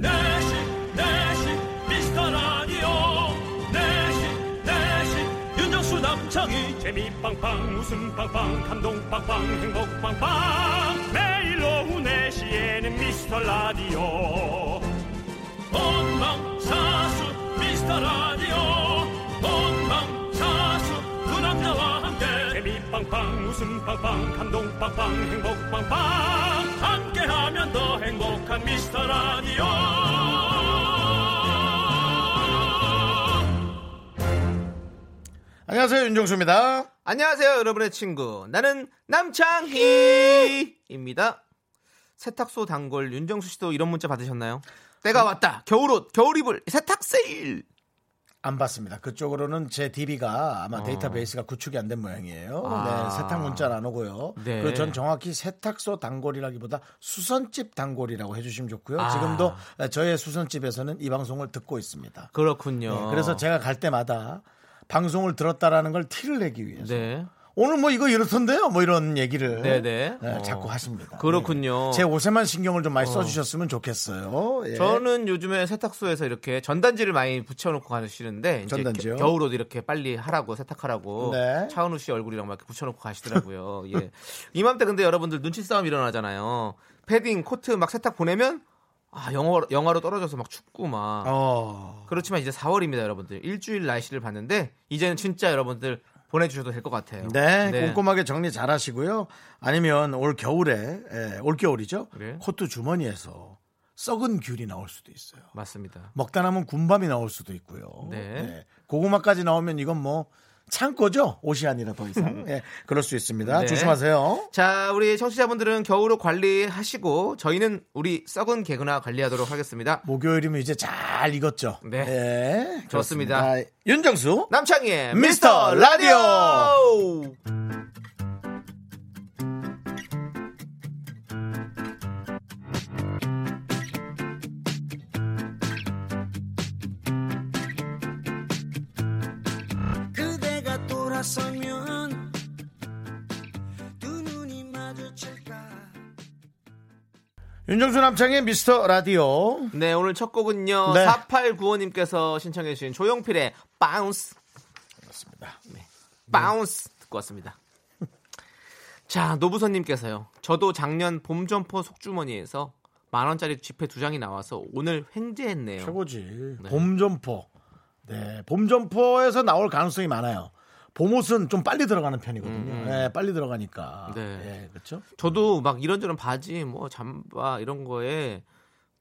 내시 내시 미스터 라디오. 내시 내시 윤정수 남창희. 재미 빵빵 웃음 빵빵 감동 빵빵 행복 빵빵. 매일 오후 네시에는 미스터 라디오. 본방사수 미스터 라디오 빵빵 웃음 빵빵 감동 빵빵 행복 빵빵 함께하면 더 행복한 미스터 라디오 안녕하세요 윤정수입니다. 안녕하세요, 여러분의 친구. 나는 남창희입니다. 세탁소 단골 윤정수 씨도 이런 문자 받으셨나요? 때가 왔다. 겨울옷, 겨울 이불 세탁 세일. 안 받습니다. 그쪽으로는 제 DB가 아마 데이터베이스가 구축이 안 된 모양이에요. 어. 아. 네, 세탁 문자는 안 오고요. 네. 그전 정확히 세탁소 단골이라기보다 수선집 단골이라고 해주시면 좋고요. 아. 지금도 저의 수선집에서는 이 방송을 듣고 있습니다. 그렇군요. 네, 그래서 제가 갈 때마다 방송을 들었다라는 걸 티를 내기 위해서 네. 오늘 뭐 이거 이렇던데요? 뭐 이런 얘기를 네네. 네, 어. 자꾸 하십니다. 그렇군요. 네. 제 옷에만 신경을 좀 많이 써주셨으면 좋겠어요. 예. 저는 요즘에 세탁소에서 이렇게 전단지를 많이 붙여놓고 가시는데 전단지요? 겨- 겨울옷 이렇게 빨리 하라고 세탁하라고 네. 차은우 씨 얼굴이랑 막 이렇게 붙여놓고 가시더라고요. 예. 이맘때 근데 여러분들 눈치 싸움 일어나잖아요. 패딩, 코트 막 세탁 보내면 아 영하 영하로 떨어져서 막 춥고 막 어. 그렇지만 이제 4월입니다, 여러분들. 일주일 날씨를 봤는데 이제는 진짜 여러분들 보내주셔도 될 것 같아요. 네, 꼼꼼하게 정리 잘 하시고요. 아니면 올 겨울에, 예, 올 겨울이죠. 네. 코트 주머니에서 썩은 귤이 나올 수도 있어요. 맞습니다. 먹다 남은 군밤이 나올 수도 있고요. 네. 고구마까지 나오면 이건 뭐 창고죠. 옷이 아니라 더 이상. 예, 그럴 수 있습니다. 네. 조심하세요. 자, 우리 청취자분들은 겨울옷 관리하시고 저희는 우리 썩은 개그나 관리하도록 하겠습니다. 목요일이면 이제 잘 익었죠. 네. 네, 좋습니다. 그렇습니다. 윤정수. 남창희의 미스터 미스터 라디오! 윤정수 남창희의 미스터 라디오. 네, 오늘 첫 곡은요. 네. 4895님께서 신청해주신 조용필의 Bounce. 그렇습니다. Bounce 듣고 왔습니다. 자, 노부선님께서요. 저도 작년 봄 점퍼 속주머니에서 만 원짜리 지폐 두 장이 나와서 오늘 횡재했네요. 최고지. 네. 봄점퍼. 네, 봄점퍼에서 나올 가능성이 많아요. 봄옷은 좀 빨리 들어가는 편이거든요. 네, 빨리 들어가니까. 음, 네. 네, 그렇죠. 저도 막 이런저런 바지, 뭐 잠바 이런 거에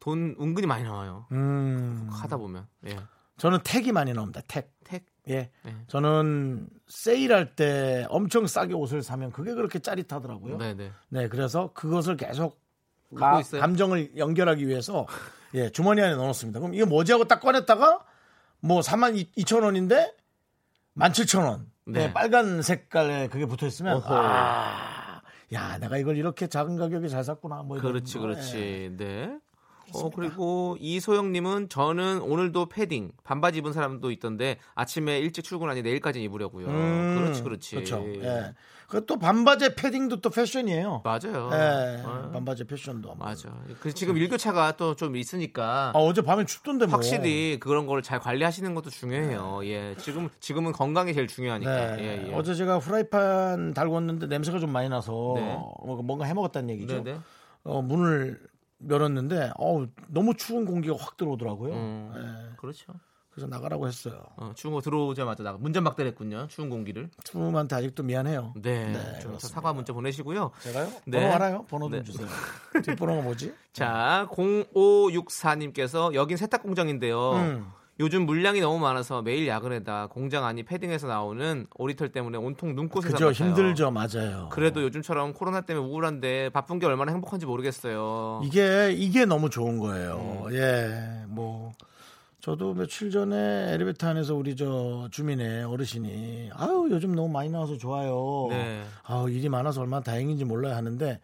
돈 은근히 많이 나와요. 음, 하다 보면. 예. 저는 택이 많이 나옵니다. 택. 택. 예. 네. 저는 세일할 때 엄청 싸게 옷을 사면 그게 그렇게 짜릿하더라고요. 네, 네 네. 그래서 그것을 계속 가-? 감정을 연결하기 위해서 예, 주머니 안에 넣어놓습니다. 그럼 이거 뭐지 하고 딱 꺼냈다가 뭐 4만 2천 원인데 1만 7천 원. 네. 네. 빨간 색깔에 그게 붙어 있으면 어허. 아, 야, 내가 이걸 이렇게 작은 가격에 잘 샀구나. 뭐 이런 그렇지, 거. 그렇지. 예. 네. 어, 그리고 이소영님은 저는 오늘도 패딩, 반바지 입은 사람도 있던데 아침에 일찍 출근하니 내일까지 입으려고요. 음, 그렇지, 그렇지. 그렇죠. 예. 그또 반바지 패딩도 또 패션이에요. 맞아요. 예. 어, 반바지 패션도. 맞아. 그 지금 일교차가 또 좀 있으니까 아, 어제 밤에 춥던데 뭐. 확실히 그런 걸 잘 관리하시는 것도 중요해요. 예. 지금 지금은 건강이 제일 중요하니까. 네. 예, 예. 어제 제가 프라이팬 달궜는데 냄새가 좀 많이 나서 네. 뭐- 뭔가 해 먹었다는 얘기죠. 네네. 어, 문을 열었는데 어우, 너무 추운 공기가 확 들어오더라고요. 음. 예. 그렇죠. 그래서 나가라고 했어요. 어, 추운 거 들어오자마자 나가 문전박대했군요. 추운 공기를. 투음한테 아직도 미안해요. 네. 네, 좀. 사과 문자 보내시고요. 제가요? 네. 번호 알아요? 번호 좀 네. 주세요. 뒷번호가 뭐지? 자, 0564님께서 여긴 세탁 공장인데요. 음. 요즘 물량이 너무 많아서 매일 야근에다 공장 안이 패딩에서 나오는 오리털 때문에 온통 눈꽃에 그죠 힘들죠 맞아요. 그래도 요즘처럼 코로나 때문에 우울한데 바쁜 게 얼마나 행복한지 모르겠어요. 이게 이게 너무 좋은 거예요. 음. 예, 뭐 저도 며칠 전에 엘리베이터 안에서 우리 저 주민의 어르신이 아유 요즘 너무 많이 나와서 좋아요. 네. 아우 일이 많아서 얼마나 다행인지 몰라야 하는데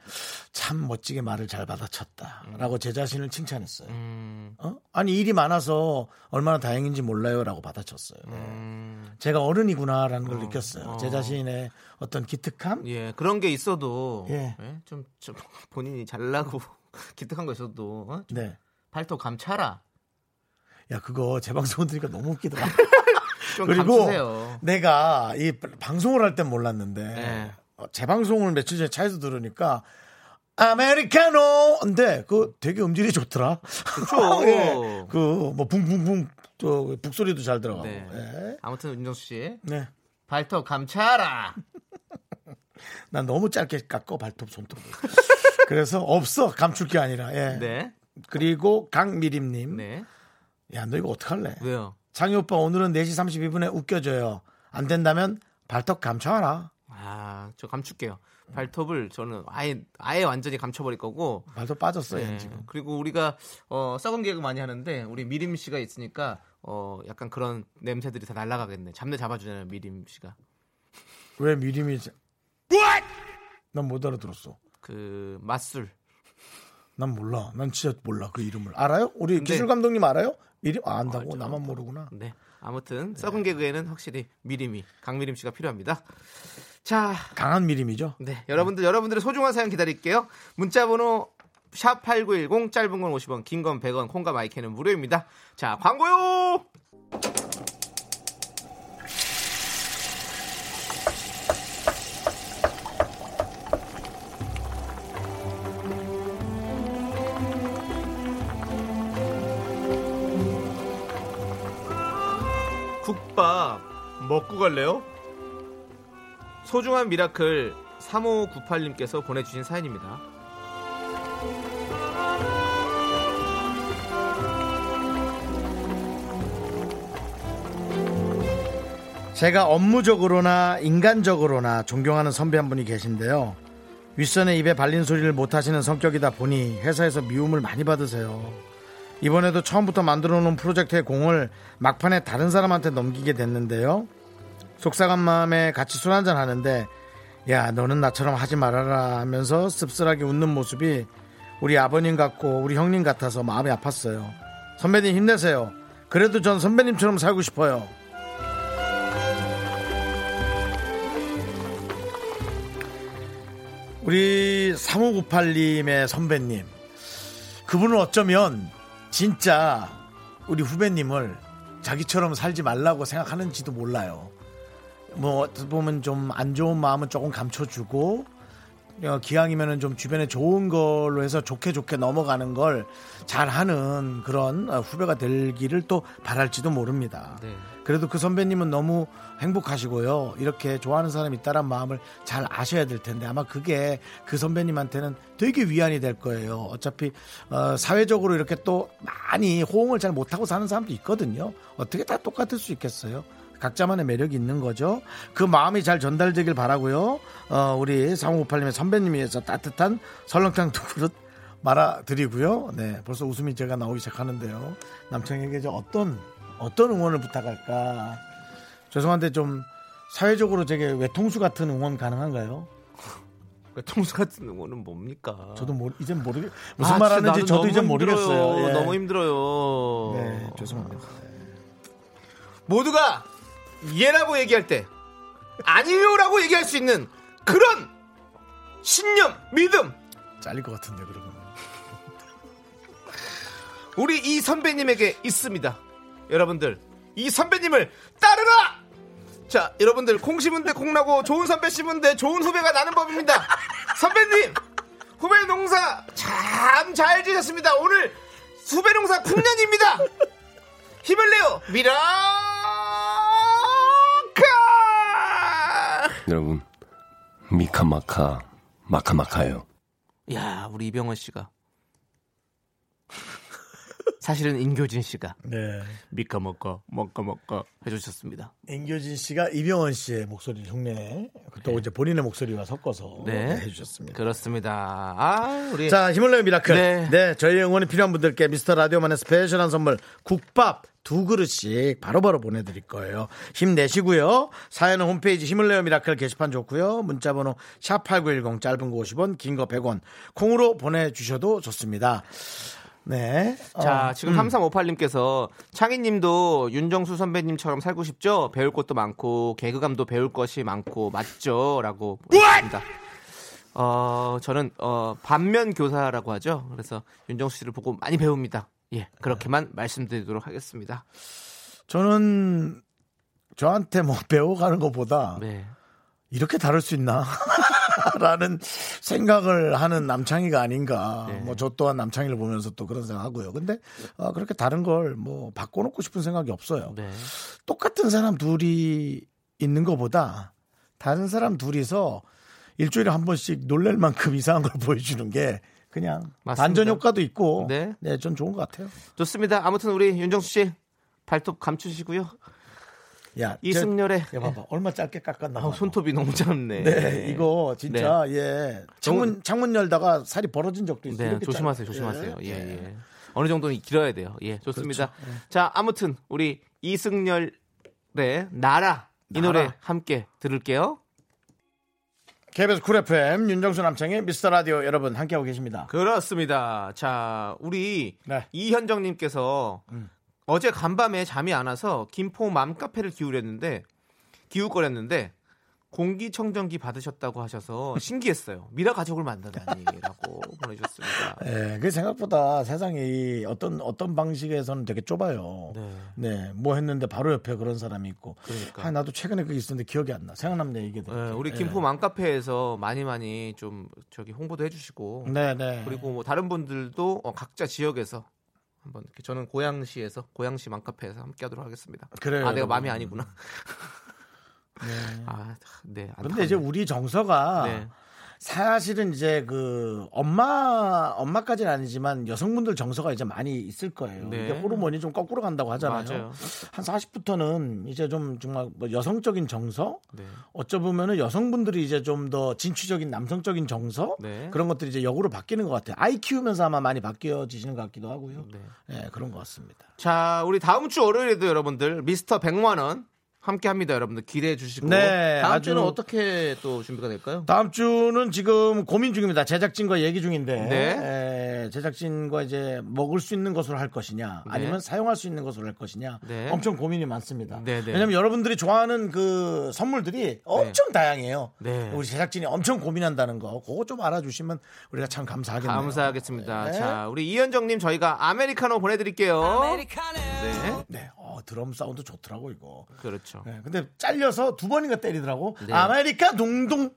참 멋지게 말을 잘 받아쳤다라고 제 자신을 칭찬했어요. 음, 어? 아니 일이 많아서 얼마나 다행인지 몰라요라고 받아쳤어요. 네. 음, 제가 어른이구나라는 걸 느꼈어요. 어. 제 자신의 어떤 기특함. 예, 그런 게 있어도 예. 예, 좀, 좀 본인이 잘나고 기특한 거 있어도 어? 좀 네. 발톱 감차라. 야 그거 재방송 들으니까 너무 웃기더라. 좀 그리고 감추세요. 내가 이 방송을 할 땐 몰랐는데 네. 어, 재방송을 며칠 전에 차에서 들으니까 아메리카노인데 그 되게 음질이 좋더라. 그쵸. 그뭐 붕붕붕 저 북소리도 잘 들어가고. 네. 네. 아무튼 윤정수 씨 네. 발톱 감차라. 난 너무 짧게 깎어 발톱 손톱. 그래서 없어 감출 게 아니라. 예. 네. 그리고 강미림님. 네. 야 너 이거 어떡할래? 왜요? 장희 오빠 오늘은 4시 32분에 웃겨줘요. 안 된다면 발톱 감춰라. 아, 저 감출게요. 발톱을 저는 아예 아예 완전히 감춰버릴 거고. 발톱 빠졌어요 네. 지금. 그리고 우리가 어, 썩은 개그 많이 하는데 우리 미림 씨가 있으니까 어, 약간 그런 냄새들이 다 날아가겠네. 잡내 잡아주잖아요, 미림 씨가. 왜 미림이 난못 알아들었어. 그 맛술. 난 몰라. 난 진짜 몰라 그 이름을. 알아요? 우리 기술 감독님 알아요? 이름 아, 안다고 아, 저- 나만 모르구나. 네. 아무튼 썩은 개그에는 확실히 미림이 강미림 씨가 필요합니다. 자, 강한 미림이죠. 네. 여러분들 여러분들의 소중한 사연 기다릴게요. 문자 번호 샵 8910 짧은 건 50원, 긴 건 100원, 콩과 마이크는 무료입니다. 자, 광고요. 국밥 먹고 갈래요? 소중한 miracle 3598님께서 보내주신 사연입니다. 제가 업무적으로나 인간적으로나 존경하는 선배 한 분이 계신데요. 윗선의 입에 발린 소리를 못 하시는 성격이다 보니 회사에서 미움을 많이 받으세요. 이번에도 처음부터 만들어 놓은 프로젝트의 공을 막판에 다른 사람한테 넘기게 됐는데요. 속상한 마음에 같이 술 한잔 하는데 야 너는 나처럼 하지 말아라 하면서 씁쓸하게 웃는 모습이 우리 아버님 같고 우리 형님 같아서 마음이 아팠어요. 선배님 힘내세요. 그래도 전 선배님처럼 살고 싶어요. 우리 3598님의 선배님. 그분은 어쩌면 진짜 우리 후배님을 자기처럼 살지 말라고 생각하는지도 몰라요. 뭐 어떻게 보면 좀 안 좋은 마음은 조금 감춰주고 어, 기왕이면은 좀 주변에 좋은 걸로 해서 좋게 좋게 넘어가는 걸 잘하는 그런 어, 후배가 되기를 또 바랄지도 모릅니다. 네. 그래도 그 선배님은 너무 행복하시고요. 이렇게 좋아하는 사람이 있다란 마음을 잘 아셔야 될 텐데 아마 그게 그 선배님한테는 되게 위안이 될 거예요. 어차피 어, 사회적으로 이렇게 또 많이 호응을 잘 못하고 사는 사람도 있거든요. 어떻게 다 똑같을 수 있겠어요? 각자만의 매력이 있는 거죠. 그 마음이 잘 전달되길 바라고요. 어, 우리 3558님의 선배님이어서 따뜻한 설렁탕 두 그릇 말아드리고요. 네, 벌써 웃음이 제가 나오기 시작하는데요. 남창에게 어떤 어떤 응원을 부탁할까? 죄송한데 좀 사회적으로 되게 외통수 같은 응원 가능한가요? 통수 같은 응원은 뭡니까? 저도 모, 이젠 모르겠 무슨 아, 말 하는지 진짜 저도 이제. 모르겠어요. 예. 너무 힘들어요. 네, 죄송합니다. 모두가 예라고 얘기할 때 아니요라고 얘기할 수 있는 그런 신념, 믿음. 잘릴 것 같은데 그러면. 우리 이 선배님에게 있습니다. 여러분들, 이 선배님을 따르라! 자, 여러분들, 콩 심은 데 콩나고 좋은 선배 심은 데 좋은 후배가 나는 법입니다. 선배님, 후배 농사 참 잘 지셨습니다. 오늘 후배 농사 풍년입니다. 힘을 내요, 미라카! 여러분 미카마카 마카마카요. 야, 우리 이병헌 씨가. 사실은 인교진 씨가 네. 미카 먹까 먹까 먹까 해주셨습니다. 인교진 씨가 이병헌 씨의 목소리 흉내 또 이제 본인의 목소리와 섞어서 네. 해주셨습니다. 그렇습니다. 아, 우리 자, 힘을 내요 miracle. 네. 네. 저희 응원이 필요한 분들께 미스터 라디오만의 special한 선물 국밥 두 그릇씩 바로바로 보내드릴 거예요. 힘내시고요. 사연은 홈페이지 힘을 내요 miracle 게시판 좋고요. 문자번호 샵8910 짧은 거 50원 긴 거 100원 콩으로 보내주셔도 좋습니다. 네. 자, 어, 지금 3358님께서 창희님도 윤정수 선배님처럼 살고 싶죠? 배울 것도 많고 개그감도 배울 것이 많고 맞죠?라고 보냈습니다. 어, 저는 어, 반면 교사라고 하죠. 그래서 윤정수 씨를 보고 많이 배웁니다. 예, 그렇게만 말씀드리도록 하겠습니다. 저는 저한테 뭐 배워가는 것보다 네. 이렇게 다를 수 있나? 라는 생각을 하는 남창희가 아닌가. 네. 뭐저 또한 남창희를 보면서 또 그런 생각하고요. 근데 어, 그렇게 다른 걸 뭐 바꿔놓고 싶은 생각이 없어요. 네. 똑같은 사람 둘이 있는 것보다 다른 사람 둘이서 일주일에 한 번씩 놀랄 만큼 이상한 걸 보여주는 게 그냥 맞습니다. 반전 효과도 있고 네. 네, 전 좋은 것 같아요. 좋습니다. 아무튼 우리 윤정수 씨 발톱 감추시고요. 야, 이승열의 저, 야 봐봐, 얼마 짧게 깎았나. 아, 봐. 손톱이 너무 짧네. 네, 이거 진짜 예 창문 창문 열다가 살이 벌어진 적도 있어요. 네, 조심하세요, 짧- 조심하세요. 예, 예. 예. 어느 정도는 길어야 돼요. 예, 좋습니다. 자, 아무튼 우리 이승열의 날아 이 날아. 노래 함께 들을게요. KBS Cool FM 윤정수 남창희의 미스터 라디오 여러분 함께하고 계십니다. 그렇습니다. 자, 우리 네. 이현정님께서 어제 간밤에 잠이 안 와서 김포 맘카페를 기울였는데 기웃거렸는데 공기청정기 받으셨다고 하셔서 신기했어요. 미라 가족을 만나다니라고 보내주셨습니다. 예, 그 생각보다 세상이 어떤 어떤 방식에서는 되게 좁아요. 네. 네, 뭐 했는데 바로 옆에 그런 사람이 있고. 그러니까. 아, 나도 최근에 그게 있었는데 기억이 안 나. 생각나면 내 얘기 네, 우리 김포 맘카페에서 많이 많이 좀 저기 홍보도 해주시고 네, 네. 그리고 뭐 다른 분들도 어, 각자 지역에서 한번 이렇게 저는 고양시에서 고양시 맘카페에서 함께 하도록 하겠습니다. 그래요, 아 내가. 마음이 아니구나. 아, 네. 근데 안타깝네. 이제 우리 정서가 네. 사실은 이제 그 엄마 엄마까지는 아니지만 여성분들 정서가 이제 많이 있을 거예요. 네. 이게 호르몬이 좀 거꾸로 간다고 하잖아요. 맞아요. 한 40부터는 이제 좀 정말 뭐 여성적인 정서, 네. 어쩌 보면은 여성분들이 이제 좀 더 진취적인 남성적인 정서 네. 그런 것들이 이제 역으로 바뀌는 것 같아요. 아이 키우면서 아마 많이 바뀌어지시는 것 같기도 하고요. 네. 네, 그런 것 같습니다. 자, 우리 다음 주 월요일에도 여러분들 미스터 100만 원 함께 합니다. 여러분들 기대해 주시고 네, 다음 주는 어떻게 또 준비가 될까요? 다음 주는 지금 고민 중입니다. 제작진과 얘기 중인데 네. 에, 제작진과 이제 먹을 수 있는 것으로 할 것이냐 네. 아니면 사용할 수 있는 것으로 할 것이냐 네. 엄청 고민이 많습니다. 네, 네. 왜냐하면 여러분들이 좋아하는 그 선물들이 엄청 다양해요. 네. 우리 제작진이 엄청 고민한다는 거 그거 좀 알아주시면 우리가 참 감사하겠네요. 감사하겠습니다. 네. 자, 우리 이현정님 저희가 아메리카노 보내드릴게요. 네, 네, 어, 드럼 사운드 좋더라고 이거. 그렇죠. 네, 근데 잘려서 두 번인가 때리더라고. 네. 아메리카 동동.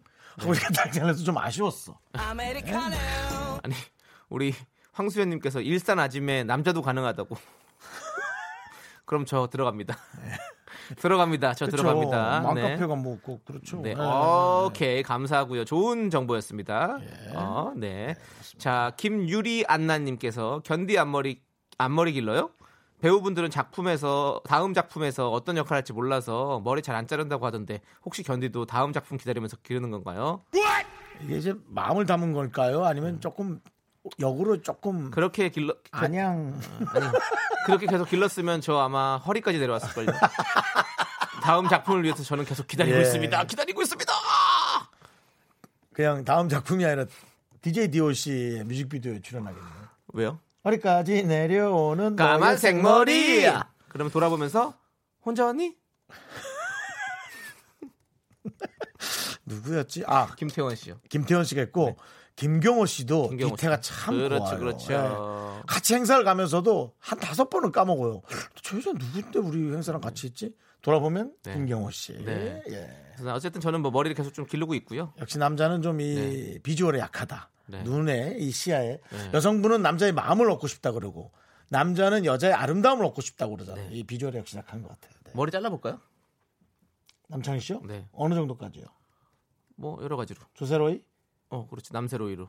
우리가 딱 잘려서 좀 아쉬웠어. 아니 우리 황수연님께서 일산 아짐에 남자도 가능하다고. 그럼 저 들어갑니다. 들어갑니다. 저 들어갑니다. 네. 맘카페가 뭐 그- 그렇죠. 네. 네. 오케이. 감사하고요. 좋은 정보였습니다. 어, 네. 자, 김유리 안나님께서 견디 앞머리, 앞머리 길러요? 배우분들은 작품에서, 다음 작품에서 어떤 역할 할지 몰라서 머리 잘 안 자른다고 하던데, 혹시 견디도 다음 작품 기다리면서 기르는 건가요? 이게 이제 마음을 담은 걸까요? 아니면 조금 역으로 조금 그렇게 길러, 그, 안양 아니, 그렇게 계속 길렀으면 저 아마 허리까지 내려왔을 걸요. 다음 작품을 위해서 저는 계속 기다리고 예. 있습니다. 기다리고 있습니다. 그냥 다음 작품이 아니라 DJ DOC의 뮤직비디오에 출연하겠네요. 왜요? 허리까지 내려오는 까만색 머리. 그러면 돌아보면서 혼자 왔니? 누구였지? 아 김태원 씨요. 김태원 씨가 있고 김경호 씨도 네. 기태가 씨. 참 그렇죠, 좋아요. 그렇죠. 예. 같이 행사를 가면서도 한 다섯 번은 까먹어요. 저 여자 누구인데 우리 행사랑 같이 했지? 돌아보면 네. 김경호 씨. 네. 예. 어쨌든 저는 뭐 머리를 계속 좀 기르고 있고요. 역시 남자는 좀 이 비주얼에 약하다. 네. 눈에 이 시야에 네. 여성분은 남자의 마음을 얻고 싶다 그러고 남자는 여자의 아름다움을 얻고 싶다고 그러잖아요. 네. 이 비주얼에 역시 약한 것 같아요. 네. 머리 잘라볼까요? 남창희 씨요? 네. 어느 정도까지요? 뭐 여러 가지로. 조세로이? 어, 그렇지 남세로이로.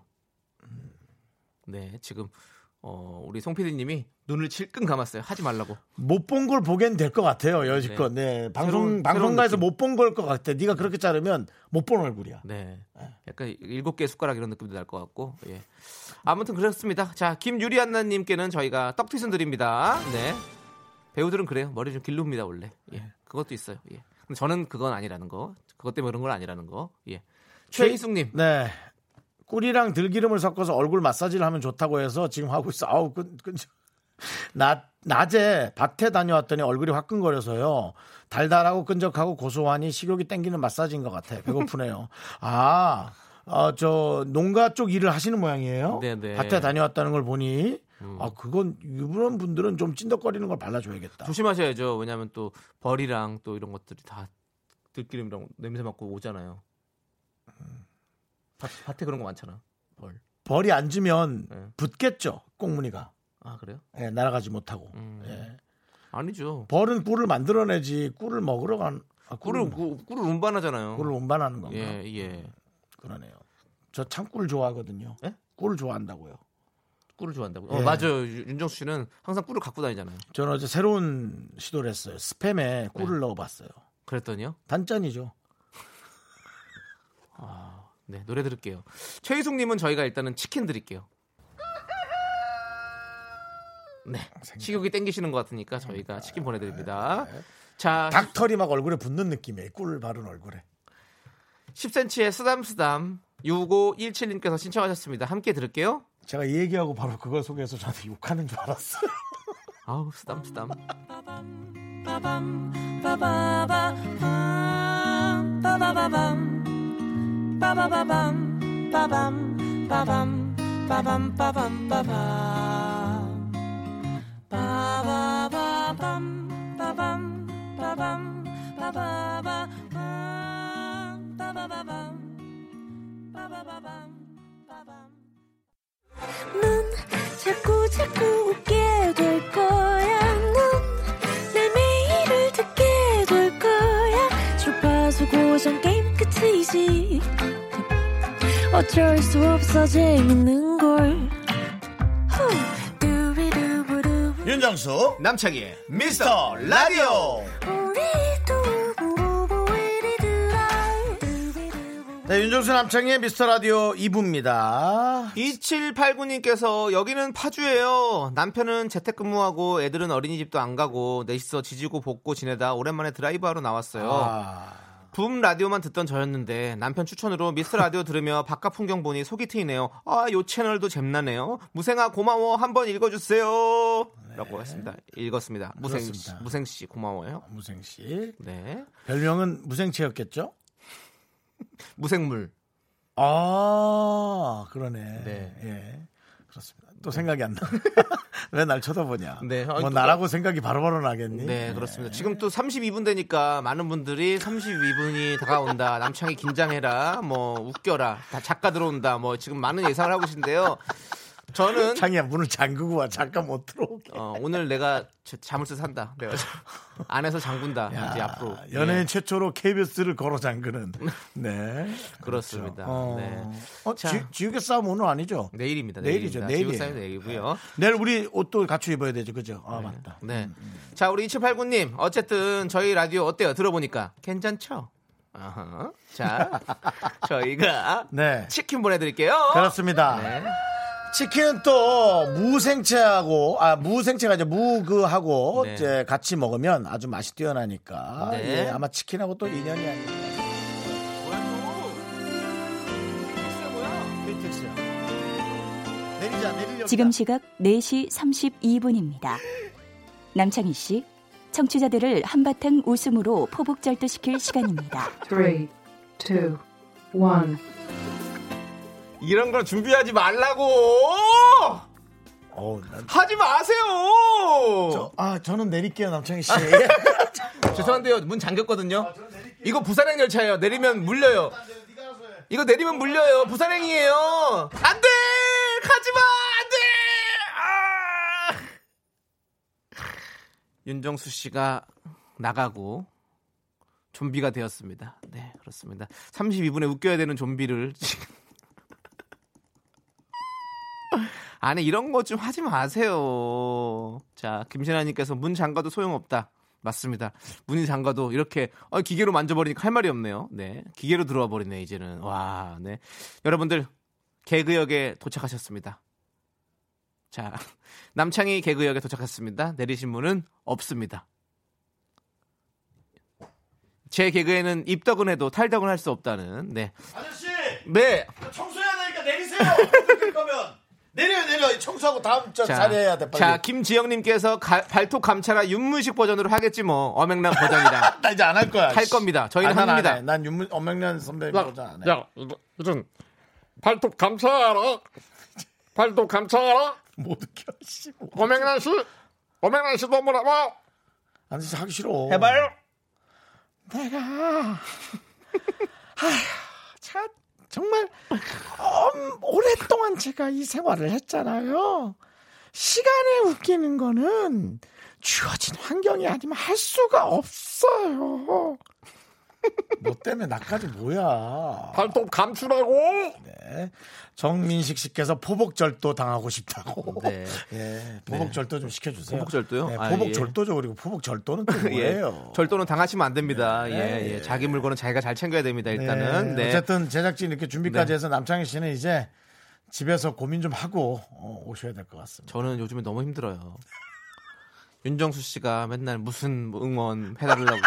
네, 지금 어, 우리 송 PD님이 눈을 질끈 감았어요. 하지 말라고. 못 본 걸 보겐 될 것 같아요. 여지껏. 네. 방송 새로운- 방송가에서 못 본 걸 것 같아. 네가 그렇게 자르면 못 본 얼굴이야. 네. 약간 일곱 개 숟가락 이런 느낌도 날 것 같고. 예. 아무튼 그렇습니다. 자, 김유리 안나 님께는 저희가 떡튀순 드립니다. 네. 배우들은 그래요. 머리 좀 길릅니다 원래. 예. 그것도 있어요. 예. 근데 저는 그건 아니라는 거. 그것 때문에 그런 건 아니라는 거. 예. 최희숙 님. 네. 꿀이랑 들기름을 섞어서 얼굴 마사지를 하면 좋다고 해서 지금 하고 있어. 아우, 끈, 끈. 낮, 낮에 밭에 다녀왔더니 얼굴이 화끈거려서요. 달달하고 끈적하고 고소하니 식욕이 땡기는 마사지인 것 같아. 배고프네요. 아, 어, 저, 농가 쪽 일을 하시는 모양이에요. 네네. 밭에 다녀왔다는 걸 보니, 아 그건 이런 분들은 좀 찐덕거리는 걸 발라줘야겠다. 조심하셔야죠. 왜냐하면 또 벌이랑 또 이런 것들이 다 들기름이랑 냄새 맡고 오잖아요. 밭, 밭에 그런 거 많잖아. 벌. 벌이 앉으면 네. 붙겠죠 꽁무니가 아 그래요? 예, 날아가지 못하고. 음. 예. 아니죠. 벌은 꿀을 만들어내지 꿀을 먹으러 간 아, 꿀을 꿀을, 꿀, 꿀을 운반하잖아요. 꿀을 운반하는 건가? 예 예. 그러네요. 저 참꿀 좋아하거든요. 예? 꿀 좋아한다고요. 꿀을 좋아한다고. 예. 어 맞아요. 유- 윤정수 씨는 항상 꿀을 갖고 다니잖아요. 저는 어제 새로운 시도를 했어요. 스팸에 꿀을 넣어봤어요. 그랬더니요. 단짠이죠. 네 노래 들을게요. 최희숙님은 저희가 일단은 치킨 드릴게요. 네 식욕이 땡기시는 것 같으니까 저희가 치킨 보내드립니다. 자 닭털이 막 얼굴에 붙는 느낌이에요. 꿀 바른 얼굴에. 10cm의 쓰담쓰담 6517님께서 신청하셨습니다. 함께 들을게요. 제가 이 얘기하고 바로 그걸 소개해서 저한테 욕하는 줄 알았어요. 아우 쓰담쓰담. 넌 자꾸 자꾸 웃게 될 거야. 넌내 매일을 듣게 될 거야. 주파수 고정 게임 끝이지. 어쩔 수 없어 재밌는 걸. 윤정수 남창희의 미스터 라디오. 네, 윤정수 남창의 미스터 라디오 2부입니다. 2789님께서 여기는 파주예요. 남편은 재택근무하고 애들은 어린이집도 안 가고 넷이서 지지고 볶고 지내다 오랜만에 드라이브하러 나왔어요. 아, 붐 라디오만 듣던 저였는데 남편 추천으로 미스 라디오 들으며 바깥 풍경 보니 속이 트이네요. 아, 요 채널도 잼나네요. 무생아 고마워 한번 읽어 주세요. 라고 했습니다. 읽었습니다. 무생 씨. 무생 씨 고마워요. 무생 씨. 네, 별명은 무생채였겠죠? 무생물. 아, 그러네. 네. 예. 그렇습니다. 또 생각이 안 나. 왜 날 쳐다보냐? 네, 아니, 뭐 누가- 나라고 생각이 바로 바로 나겠니? 네, 그렇습니다. 지금 또 32분 되니까 많은 분들이 32분이 다가온다. 남창이 긴장해라. 뭐 웃겨라. 다 작가 들어온다. 뭐 지금 많은 예상을 하고 계신데요. 저는 창이야 문을 잠그고 와 잠깐 못 들어오게. 어, 오늘 내가 저- 자물쇠 산다. 내가 안에서 잠근다. 이제 앞으로. 연예인 예, 최초로 KBS를 걸어 잠그는. 네. 그렇습니다. 어, 네. 어, 자. 지, 지우개 싸움 오늘 아니죠? 내일입니다. 내일이죠. 내일이에요. 지구사회 내일이고요. 내일 우리 옷도 갖춰 입어야 되죠, 그죠? 아 맞다. 네. 자, 우리 2789님. 어쨌든 저희 라디오 어때요? 들어보니까. 괜찮죠? 아하. 자, 저희가 네, 치킨 보내드릴게요. 그렇습니다. 네. 치킨은 또 무생채하고 아 무생채가 이제 무그하고 네. 이제 같이 먹으면 아주 맛이 뛰어나니까 네. 예, 아마 치킨하고 또 인연이. 내리자 내리려. 지금 시각 4시 32분입니다. 남창희 씨, 청취자들을 한바탕 웃음으로 포복절도시킬 시간입니다. three, two, one. 이런 걸 준비하지 말라고! 어, 난, 하지 마세요! 저, 아 저는 내릴게요 남창희 씨. 죄송한데요. 문 잠겼거든요. 이거 부산행 열차예요. 내리면 물려요. 이거 내리면 물려요. 부산행이에요. 안 돼! 가지 마! 안 돼! 아! 윤정수 씨가 나가고 좀비가 되었습니다. 네, 그렇습니다. 32분에 웃겨야 되는 좀비를 지금 안에 이런 거 좀 하지 마세요. 자, 김신아님께서 문 잠가도 소용없다. 맞습니다. 문이 잠가도 이렇게 어, 기계로 만져버리니까 할 말이 없네요. 네, 기계로 들어와 버리네 이제는. 와, 네. 여러분들 개그역에 도착하셨습니다. 자, 남창희 개그역에 도착했습니다. 내리신 문은 없습니다. 제 개그에는 입덕은 해도 탈덕은 할 수 없다는. 네, 아저씨 네. 청소해야 되니까 내리세요. 어떻게 거면 내려 내려 청소하고 다음 저 자리 해야 돼 빨리. 자, 김지영님께서 가- 발톱 감차라 윤문식 버전으로 하겠지 뭐 어맹란 버전이다. 나 이제 안 할 거야. 할 겁니다. 저희는 아, 난안 합니다. 해. 난 윤문 엄명란 선배 보자 안 해. 야, 이거, 이런 발톱 감싸라. 발톱 감싸라. 못 웃겨. 씨. 뭐. 오맹란 씨, 오맹란 씨 너무 나와. 안 진짜 하기 싫어. 해봐요. 내가 아휴 참 정말 엄, 오랫동안 제가 이 생활을 했잖아요. 시간에 웃기는 거는 주어진 환경이 아니면 할 수가 없어요. 너 때문에 나까지 뭐야? 발톱 감추라고. 네. 정민식 씨께서 포복절도 당하고 싶다고. 네. 예, 포복절도 좀 시켜주세요. 포복절도요? 네, 아, 포복절도죠. 그리고 포복절도는 또 뭐예요? 예. 절도는 당하시면 안 됩니다. 네. 예, 예. 자기 물건은 자기가 잘 챙겨야 됩니다. 일단은. 네. 네. 어쨌든 제작진 이렇게 준비까지 네. 해서 남창희 씨는 이제 집에서 고민 좀 하고 어, 오셔야 될 것 같습니다. 저는 요즘에 너무 힘들어요. 윤정수 씨가 맨날 무슨 뭐 응원 해달라고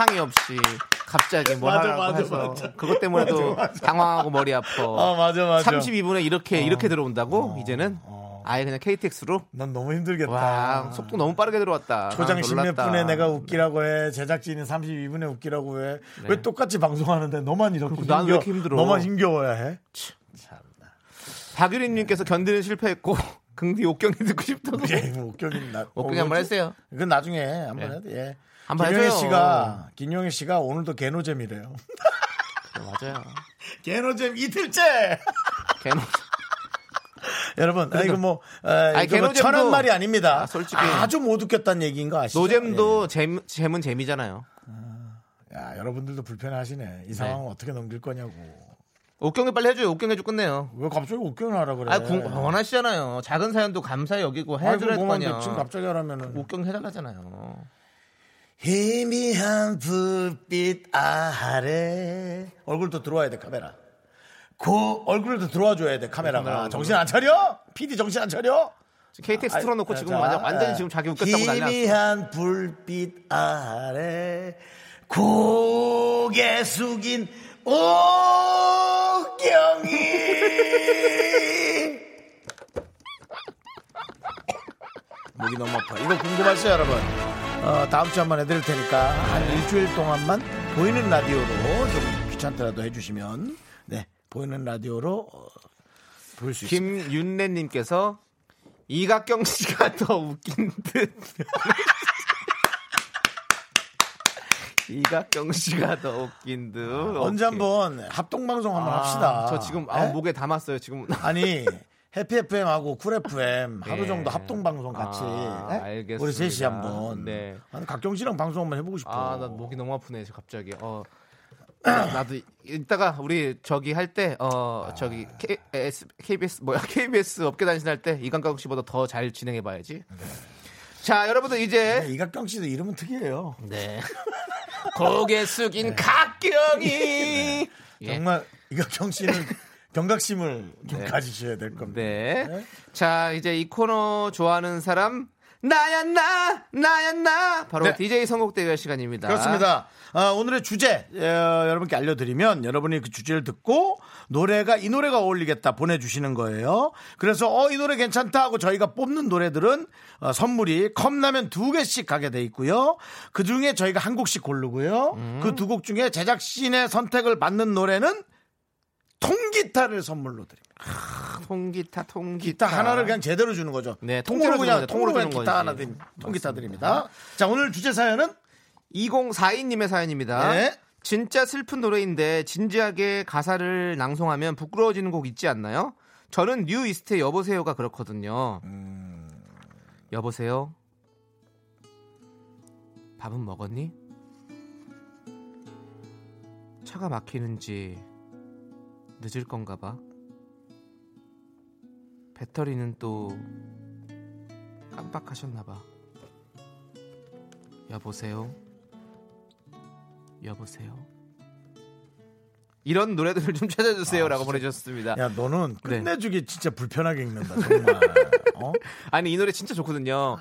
상의 없이 갑자기 뭐 맞아, 하라고 맞아, 해서 맞아. 그것 때문에도. 당황하고 머리 아파. 아, 맞아, 맞아. 32분에 이렇게 이렇게 들어온다고 이제는 아예 그냥 KTX로 넌 너무 힘들겠다. 와 속도 너무 빠르게 들어왔다. 초장 아, 10몇 놀랐다. 분에 내가 웃기라고 해. 제작진이 32분에 웃기라고 해. 네. 왜 똑같이 방송하는데 너만 이렇게 그리고 난왜 이렇게 힘들어? 너만 힘겨워야 해? 박유린님께서 견디는 실패했고 긍디 옥경이 듣고 싶다고. 예, 뭐 웃겨긴 나. 옥경이 어, 한번? 했어요. 그건 나중에 한번 예. 해도 예. 한번 해줘요. 씨가 김영희 씨가 오늘도 개노잼이래요. 네, 맞아요. 개노잼 이틀째. 개노. 여러분, 아, 이거 뭐, 에, 아니, 이거 뭐 천한 말이 아닙니다. 아, 솔직히. 아주 못 웃겼다는 얘기인 거 아시죠? 노잼도 잼, 잼은 재미잖아요. 예. 야, 여러분들도 불편하시네. 이 상황을 어떻게 넘길 거냐고. 옥경이 빨리 해줘요. 옥경 해주 끝내요. 왜 갑자기 웃겨는 하라 그래? 아, 궁- 원하시잖아요. 작은 사연도 감사히 여기고 해줘야 아이고, 될거 뭐만 아니야. 지금 갑자기 하라면은. 옥경 해달라잖아요. 희미한 불빛 아래 얼굴도 들어와야 돼 카메라 그 얼굴도 들어와 줘야 돼 카메라가 정신 안 차려? PD 정신 안 차려? KTX 아, 틀어놓고 자, 지금 자, 완전, 완전히 아, 지금 자기 웃겼다고 난리 났어. 희미한 불빛 아래 고개 숙인 옥경이 목이 너무 아파. 이거 궁금하시죠, 여러분? 어, 다음 주에 한번 해드릴 테니까 한 일주일 동안만 보이는 라디오로 좀 귀찮더라도 해주시면 네 보이는 라디오로 어, 볼수 있습니다. 김윤래님께서 이각경 씨가 더 웃긴 듯. 이각경 씨가 더 웃긴 듯. 언제 오케이. 한번 합동 방송 한번 아, 합시다. 저 지금 아, 네? 목에 담았어요. 지금. 아니 해피 FM하고 쿨 FM 하루 예. 정도 합동 방송 같이 아, 네? 알겠습니다. 우리 셋이 한번 네. 아니, 각경 씨랑 방송 한번 해보고 싶어. 아, 나 목이 너무 아프네, 갑자기. 어. 나도 이따가 우리 저기 할 때어 저기 KBS, KBS 뭐야 KBS 업계 단신 할 때 이각경 씨보다 더 잘 진행해 봐야지. 자 여러분들 이제 네, 이각경 씨도 이름은 특이해요. 네 고개 숙인 각경이 예. 정말 이각경 씨는 경각심을 좀 네. 가지셔야 될 겁니다. 네. 네. 자 이제 이 코너 좋아하는 사람 나야 나 나야 나 바로 네. DJ 선곡 대결 시간입니다. 그렇습니다. 아, 오늘의 주제 어, 여러분께 알려드리면 여러분이 그 주제를 듣고 노래가 이 노래가 어울리겠다 보내주시는 거예요. 그래서 어 이 노래 괜찮다 하고 저희가 뽑는 노래들은 어, 선물이 컵라면 두 개씩 가게 돼 있고요. 그 중에 저희가 한 곡씩 고르고요. 음. 그두 곡 중에 제작진의 선택을 받는 노래는 통기타를 선물로 드립니다. 통기타 통기타 기타 하나를 그냥 제대로 주는 거죠. 네, 통으로 그냥. 통으로 그냥 기타 주는 하나 거지. 드립니다. 통기타 드립니다. 자 오늘 주제 사연은 2042님의 사연입니다. 네. 진짜 슬픈 노래인데 진지하게 가사를 낭송하면 부끄러워지는 곡 있지 않나요? 저는 뉴 이스트의 여보세요가 그렇거든요. 여보세요? 밥은 먹었니? 차가 막히는지 늦을 건가 봐. 배터리는 또 깜빡하셨나 봐. 여보세요? 여보세요? 이런 노래들을 좀 찾아주세요라고 보내주셨습니다. 야 너는 네. 끝내주기 진짜 불편하게 읽는다 정말. 어? 아니 이 노래 진짜 좋거든요.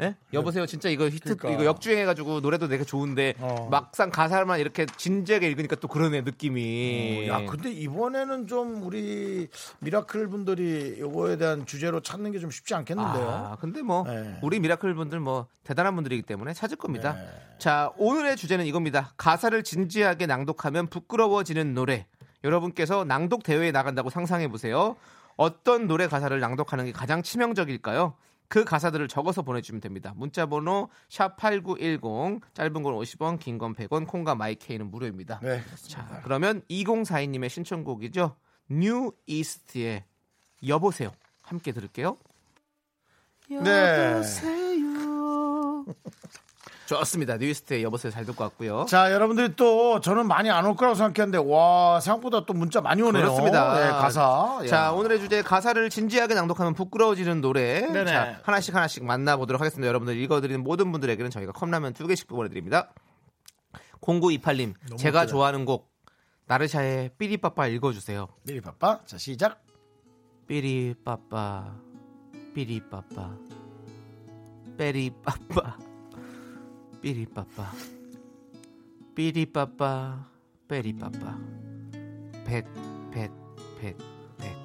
예? 여보세요. 진짜 이거 히트 그러니까. 이거 역주행해가지고 노래도 되게 좋은데 어. 막상 가사만 이렇게 진지하게 읽으니까 또 그러네 느낌이. 야 근데 이번에는 좀 우리 미라클 분들이 요거에 대한 주제로 찾는 게 좀 쉽지 않겠는데요. 아, 근데 뭐 네. 우리 미라클 분들 뭐 대단한 분들이기 때문에 찾을 겁니다. 네. 자, 오늘의 주제는 이겁니다. 가사를 진지하게 낭독하면 부끄러워지는 노래. 여러분께서 낭독 대회에 나간다고 상상해 보세요. 어떤 노래 가사를 낭독하는 게 가장 치명적일까요? 그 가사들을 적어서 보내주시면 됩니다. 문자번호 샵 #8910 짧은 건 50원, 긴 건 100원, 콩과 마이케이는 무료입니다. 네. 자, 그러면 2042님의 신청곡이죠. 뉴 이스트의 여보세요. 함께 들을게요. 네. 좋습니다. 뉴 이스트의 여보세요 잘 듣고 왔고요. 자, 여러분들이 또 저는 많이 안 올 거라고 생각했는데 와 생각보다 또 문자 많이 오네요. 그렇습니다. 네, 가사. 자, 야. 오늘의 주제 가사를 진지하게 낭독하면 부끄러워지는 노래. 네네. 자, 하나씩 하나씩 만나보도록 하겠습니다. 여러분들 읽어드리는 모든 분들에게는 저희가 컵라면 두 개씩 보내드립니다. 0928님, 제가 좋아하는 곡 나르샤의 삐리빠빠 읽어주세요. 미리 바빠. 자, 시작. 삐리빠빠, 삐리빠빠, 빼리빠빠, 삐리빠빠, 삐리빠빠, 빼리빠빠, 백, 백, 백, 백.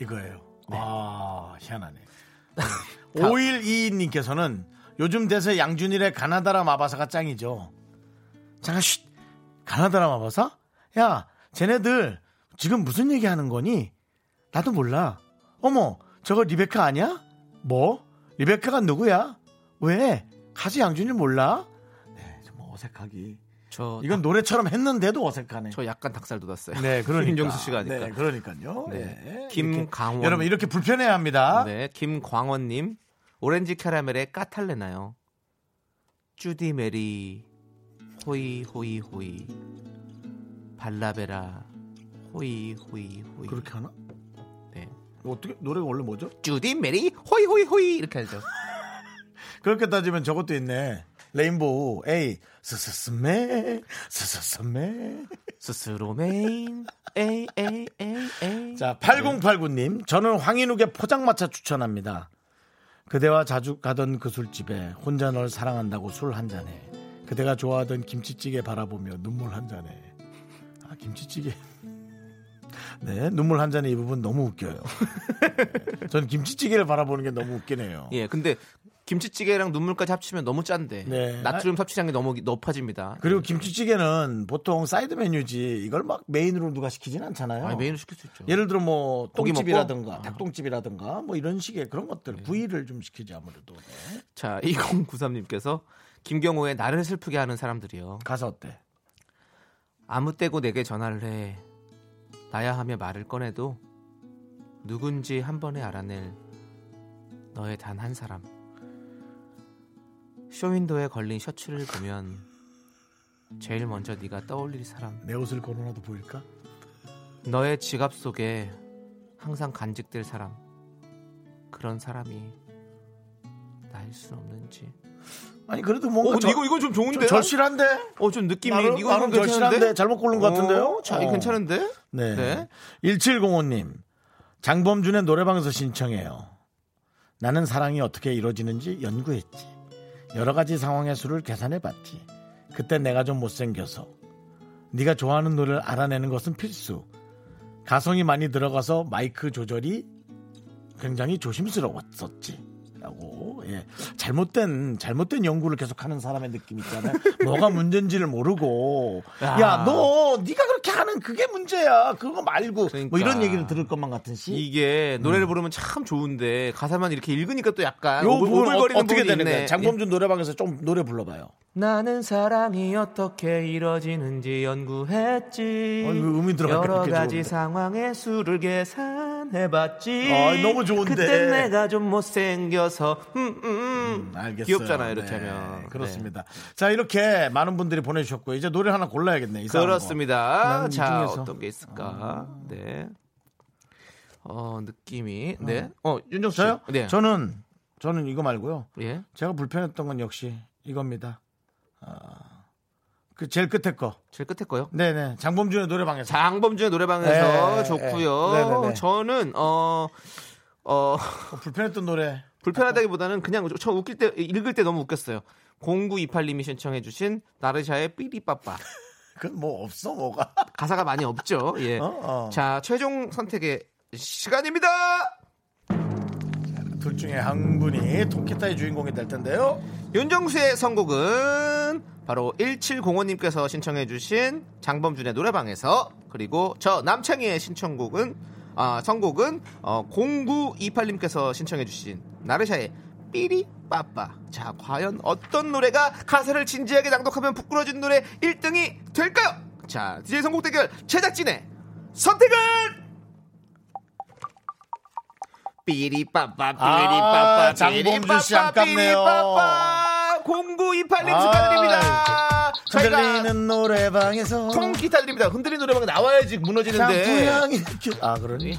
이거예요. 아, 희한하네. 5122님께서는 요즘 대세 양준일의 가나다라 마바사가 짱이죠. 잠깐, 쉿! 가나다라 마바사? 야, 쟤네들 지금 무슨 얘기 하는 거니? 나도 몰라. 어머, 저거 리베카 아니야? 뭐? 리베카가 누구야? 왜? 가수 양준일 몰라? 네, 좀 어색하기. 저, 이건 노래처럼 했는데도 어색하네. 저 약간 닭살 돋았어요. 네, 그러니까. 김정수 씨가 하니까. 네, 그러니까요. 네. 네. 김강원. 이렇게, 여러분 이렇게 불편해야 합니다. 네, 김광원님 오렌지 캐러멜의 까탈레나요. 주디 메리 호이 호이 호이 발라베라 호이 호이 호이. 그렇게 하나? 네. 어떻게 노래가 원래 뭐죠? 주디 메리 호이 호이 호이 이렇게 하죠. 그렇게 따지면 저것도 있네. 레인보우 A 스스스메 스스스메 스스로 메인 에이 에이 에이 에이. 자 8089님 저는 황인욱의 포장마차 추천합니다. 그대와 자주 가던 그 술집에 혼자 널 사랑한다고 술 한 잔에 그대가 좋아하던 김치찌개 바라보며 눈물 한 잔에 아 김치찌개 네 눈물 한 잔에 이 부분 너무 웃겨요. 전 김치찌개를 바라보는 게 너무 웃기네요. 예, 근데 김치찌개랑 눈물까지 합치면 너무 짠데 네. 나트륨 섭취량이 너무 높아집니다. 그리고 김치찌개는 보통 사이드 메뉴지 이걸 막 메인으로 누가 시키진 않잖아요. 아니, 메인을 시킬 수 있죠. 예를 들어 뭐 똥집이라든가? 닭똥집이라든가 뭐 이런 식의 그런 것들 부위를 좀 시키지 아무래도 네. 자, 2093님께서 김경호의 나를 슬프게 하는 사람들이요. 가사 어때? 아무 때고 내게 전화를 해. 나야 하며 말을 꺼내도 누군지 한 번에 알아낼 너의 단 한 사람. 쇼윈도에 걸린 셔츠를 보면 제일 먼저 네가 떠올릴 사람. 내 옷을 걸어놔도 보일까? 너의 지갑 속에 항상 간직될 사람. 그런 사람이 나일 수 없는지. 아니 그래도 뭔가 어, 저- 이거 이거 좀 좋은데? 좀 절실한데? 어, 좀 느낌이 나름, 이거 나름 절실한데 잘못 고른 것 같은데요? 자, 어. 괜찮은데? 네. 네. 1705님 장범준의 노래방에서 신청해요. 나는 사랑이 어떻게 이루어지는지 연구했지. 여러 가지 상황의 수를 계산해봤지. 그때 내가 좀 못생겨서 네가 좋아하는 노래를 알아내는 것은 필수. 가성이 많이 들어가서 마이크 조절이 굉장히 조심스러웠었지. 예. 잘못된 잘못된 연구를 계속하는 사람의 느낌 있잖아요. 뭐가 문제인지를 모르고 야. 야너 네가 그렇게 하는 그게 문제야. 그거 말고 그러니까. 뭐 이런 얘기를 들을 것만 같은 시. 이게 노래를 부르면 참 좋은데 가사만 이렇게 읽으니까 또 약간 요 오글, 부분 오글거리는 어떻게 부분이 되는 있네. 거예요? 장범준 노래방에서 좀 노래 불러봐요. 나는 사랑이 어떻게 이루어지는지 연구했지. 어, 이거 음이 여러 그렇게 가지 좋은데. 상황의 수를 계산해봤지. 아, 너무 좋은데. 그때 내가 좀 못생겨서 음, 음, 음. 알겠어요. 귀엽잖아요 이렇게 네, 하면. 그렇습니다. 자 이렇게 많은 분들이 보내주셨고 이제 노래 하나 골라야겠네. 네. 이상한 거. 그렇습니다. 자 중에서. 어떤 게 있을까? 네. 어 느낌이 네. 어 윤정수 씨. 저요? 네. 저는 저는 이거 말고요. 예. 제가 불편했던 건 역시 이겁니다. 아, 그 제일 끝에 거. 제일 끝에 거요. 네 네. 장범준의 노래방에서. 장범준의 노래방에서 네, 좋고요. 네, 네, 네. 저는 어 어, 어, 불편했던 노래. 불편하다기보다는 그냥 저 웃길 때 읽을 때 너무 웃겼어요. 0928님이 신청해 주신 나르샤의 삐리빠빠 그건 뭐 없어 뭐가. 가사가 많이 없죠. 예. 어, 어. 자 최종 선택의 시간입니다. 둘 중에 한 분이 통기타의 주인공이 될 텐데요. 윤정수의 선곡은 바로 1705님께서 신청해주신 장범준의 노래방에서 그리고 저 남창희의 신청곡은 아, 선곡은 어, 0928님께서 신청해주신 나르샤의 삐리 빠빠. 자, 과연 어떤 노래가 가사를 진지하게 낭독하면 부끄러진 노래 1등이 될까요? 자, DJ 선곡 대결 제작진의 선택은 삐리 빠빠 삐리 아, 빠빠 장범준 씨 아깝네요. 0928님 아, 축하드립니다. 저희가 흔들리는 노래방에서 통기타 드립니다. 흔들리는 노래방 나와야지 무너지는데. 아 그러니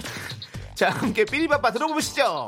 자, 함께 삐리빠빠 들어보시죠.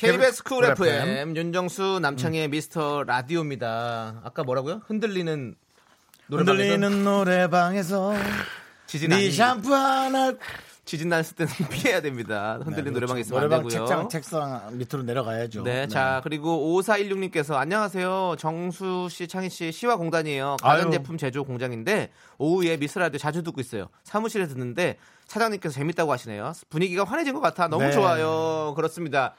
KBS 쿨쿨 FM 윤정수 남창희의 미스터 라디오입니다. 아까 뭐라고요? 흔들리는 노래방에서 흔들리는 노래방에서 지진 네 샴푸 하나 지진 났을 때는 피해야 됩니다. 흔들리는 노래방에 있으면 노래방 안 되고요. 책장 책상 밑으로 내려가야죠. 네, 자 그리고 5416님께서 안녕하세요. 정수 씨, 창희 씨 시와 공단이에요. 가전제품 제조 공장인데 오후에 미스라디오 자주 듣고 있어요. 사무실에 듣는데 사장님께서 재밌다고 하시네요. 분위기가 환해진 것 같아. 너무 네. 좋아요. 그렇습니다.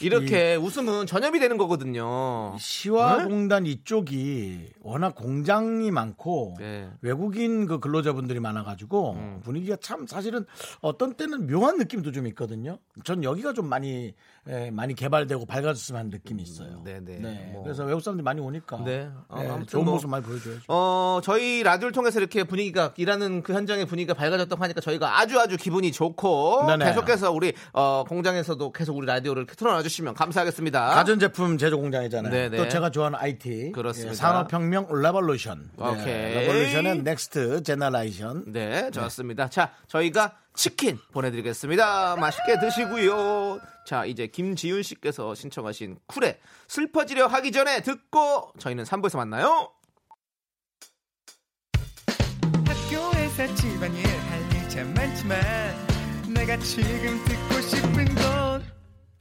이렇게 웃음은 전염이 되는 거거든요. 시화공단 이쪽이 워낙 공장이 많고 네. 외국인 그 근로자분들이 많아가지고 음. 분위기가 참 사실은 어떤 때는 묘한 느낌도 좀 있거든요. 전 여기가 좀 많이 에, 많이 개발되고 밝아졌으면 하는 느낌이 있어요. 네, 네. 뭐. 그래서 외국 사람들이 많이 오니까 네. 어, 네, 아무튼 좋은 뭐. 모습 많이 보여줘야죠. 어, 저희 라디오를 통해서 이렇게 분위기가 일하는 그 현장의 분위기가 밝아졌다고 하니까 저희가 아주 아주 기분이 좋고 네네. 계속해서 우리 어, 공장에서도 계속 우리 라디오를 틀어놔 주시면 감사하겠습니다. 가전 제품 제조 공장이잖아요. 네네. 또 제가 좋아하는 IT. 그렇습니다. 예, 산업혁명 revolution. 오케이. revolution은 next generation. 네, 좋습니다. 자, 저희가 치킨 보내드리겠습니다. 맛있게 드시고요. 자, 이제 김지윤 씨께서 신청하신 쿨에 슬퍼지려 하기 전에 듣고 저희는 3부에서 만나요. 학교에서 집안일 할일참 많지만 내가 지금 듣고 싶은 건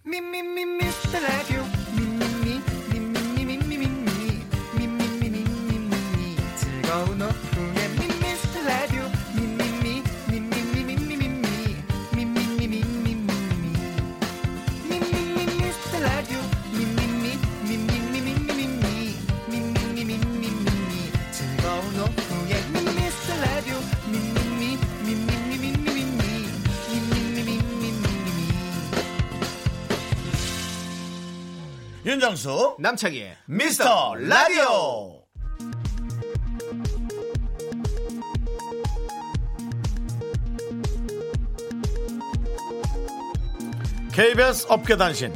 미미미 미스터 라디오 미미미 미미미 미미미 미미미 미미미 즐거운 오후 윤정수 남창희의 미스터 라디오. KBS 업계단신.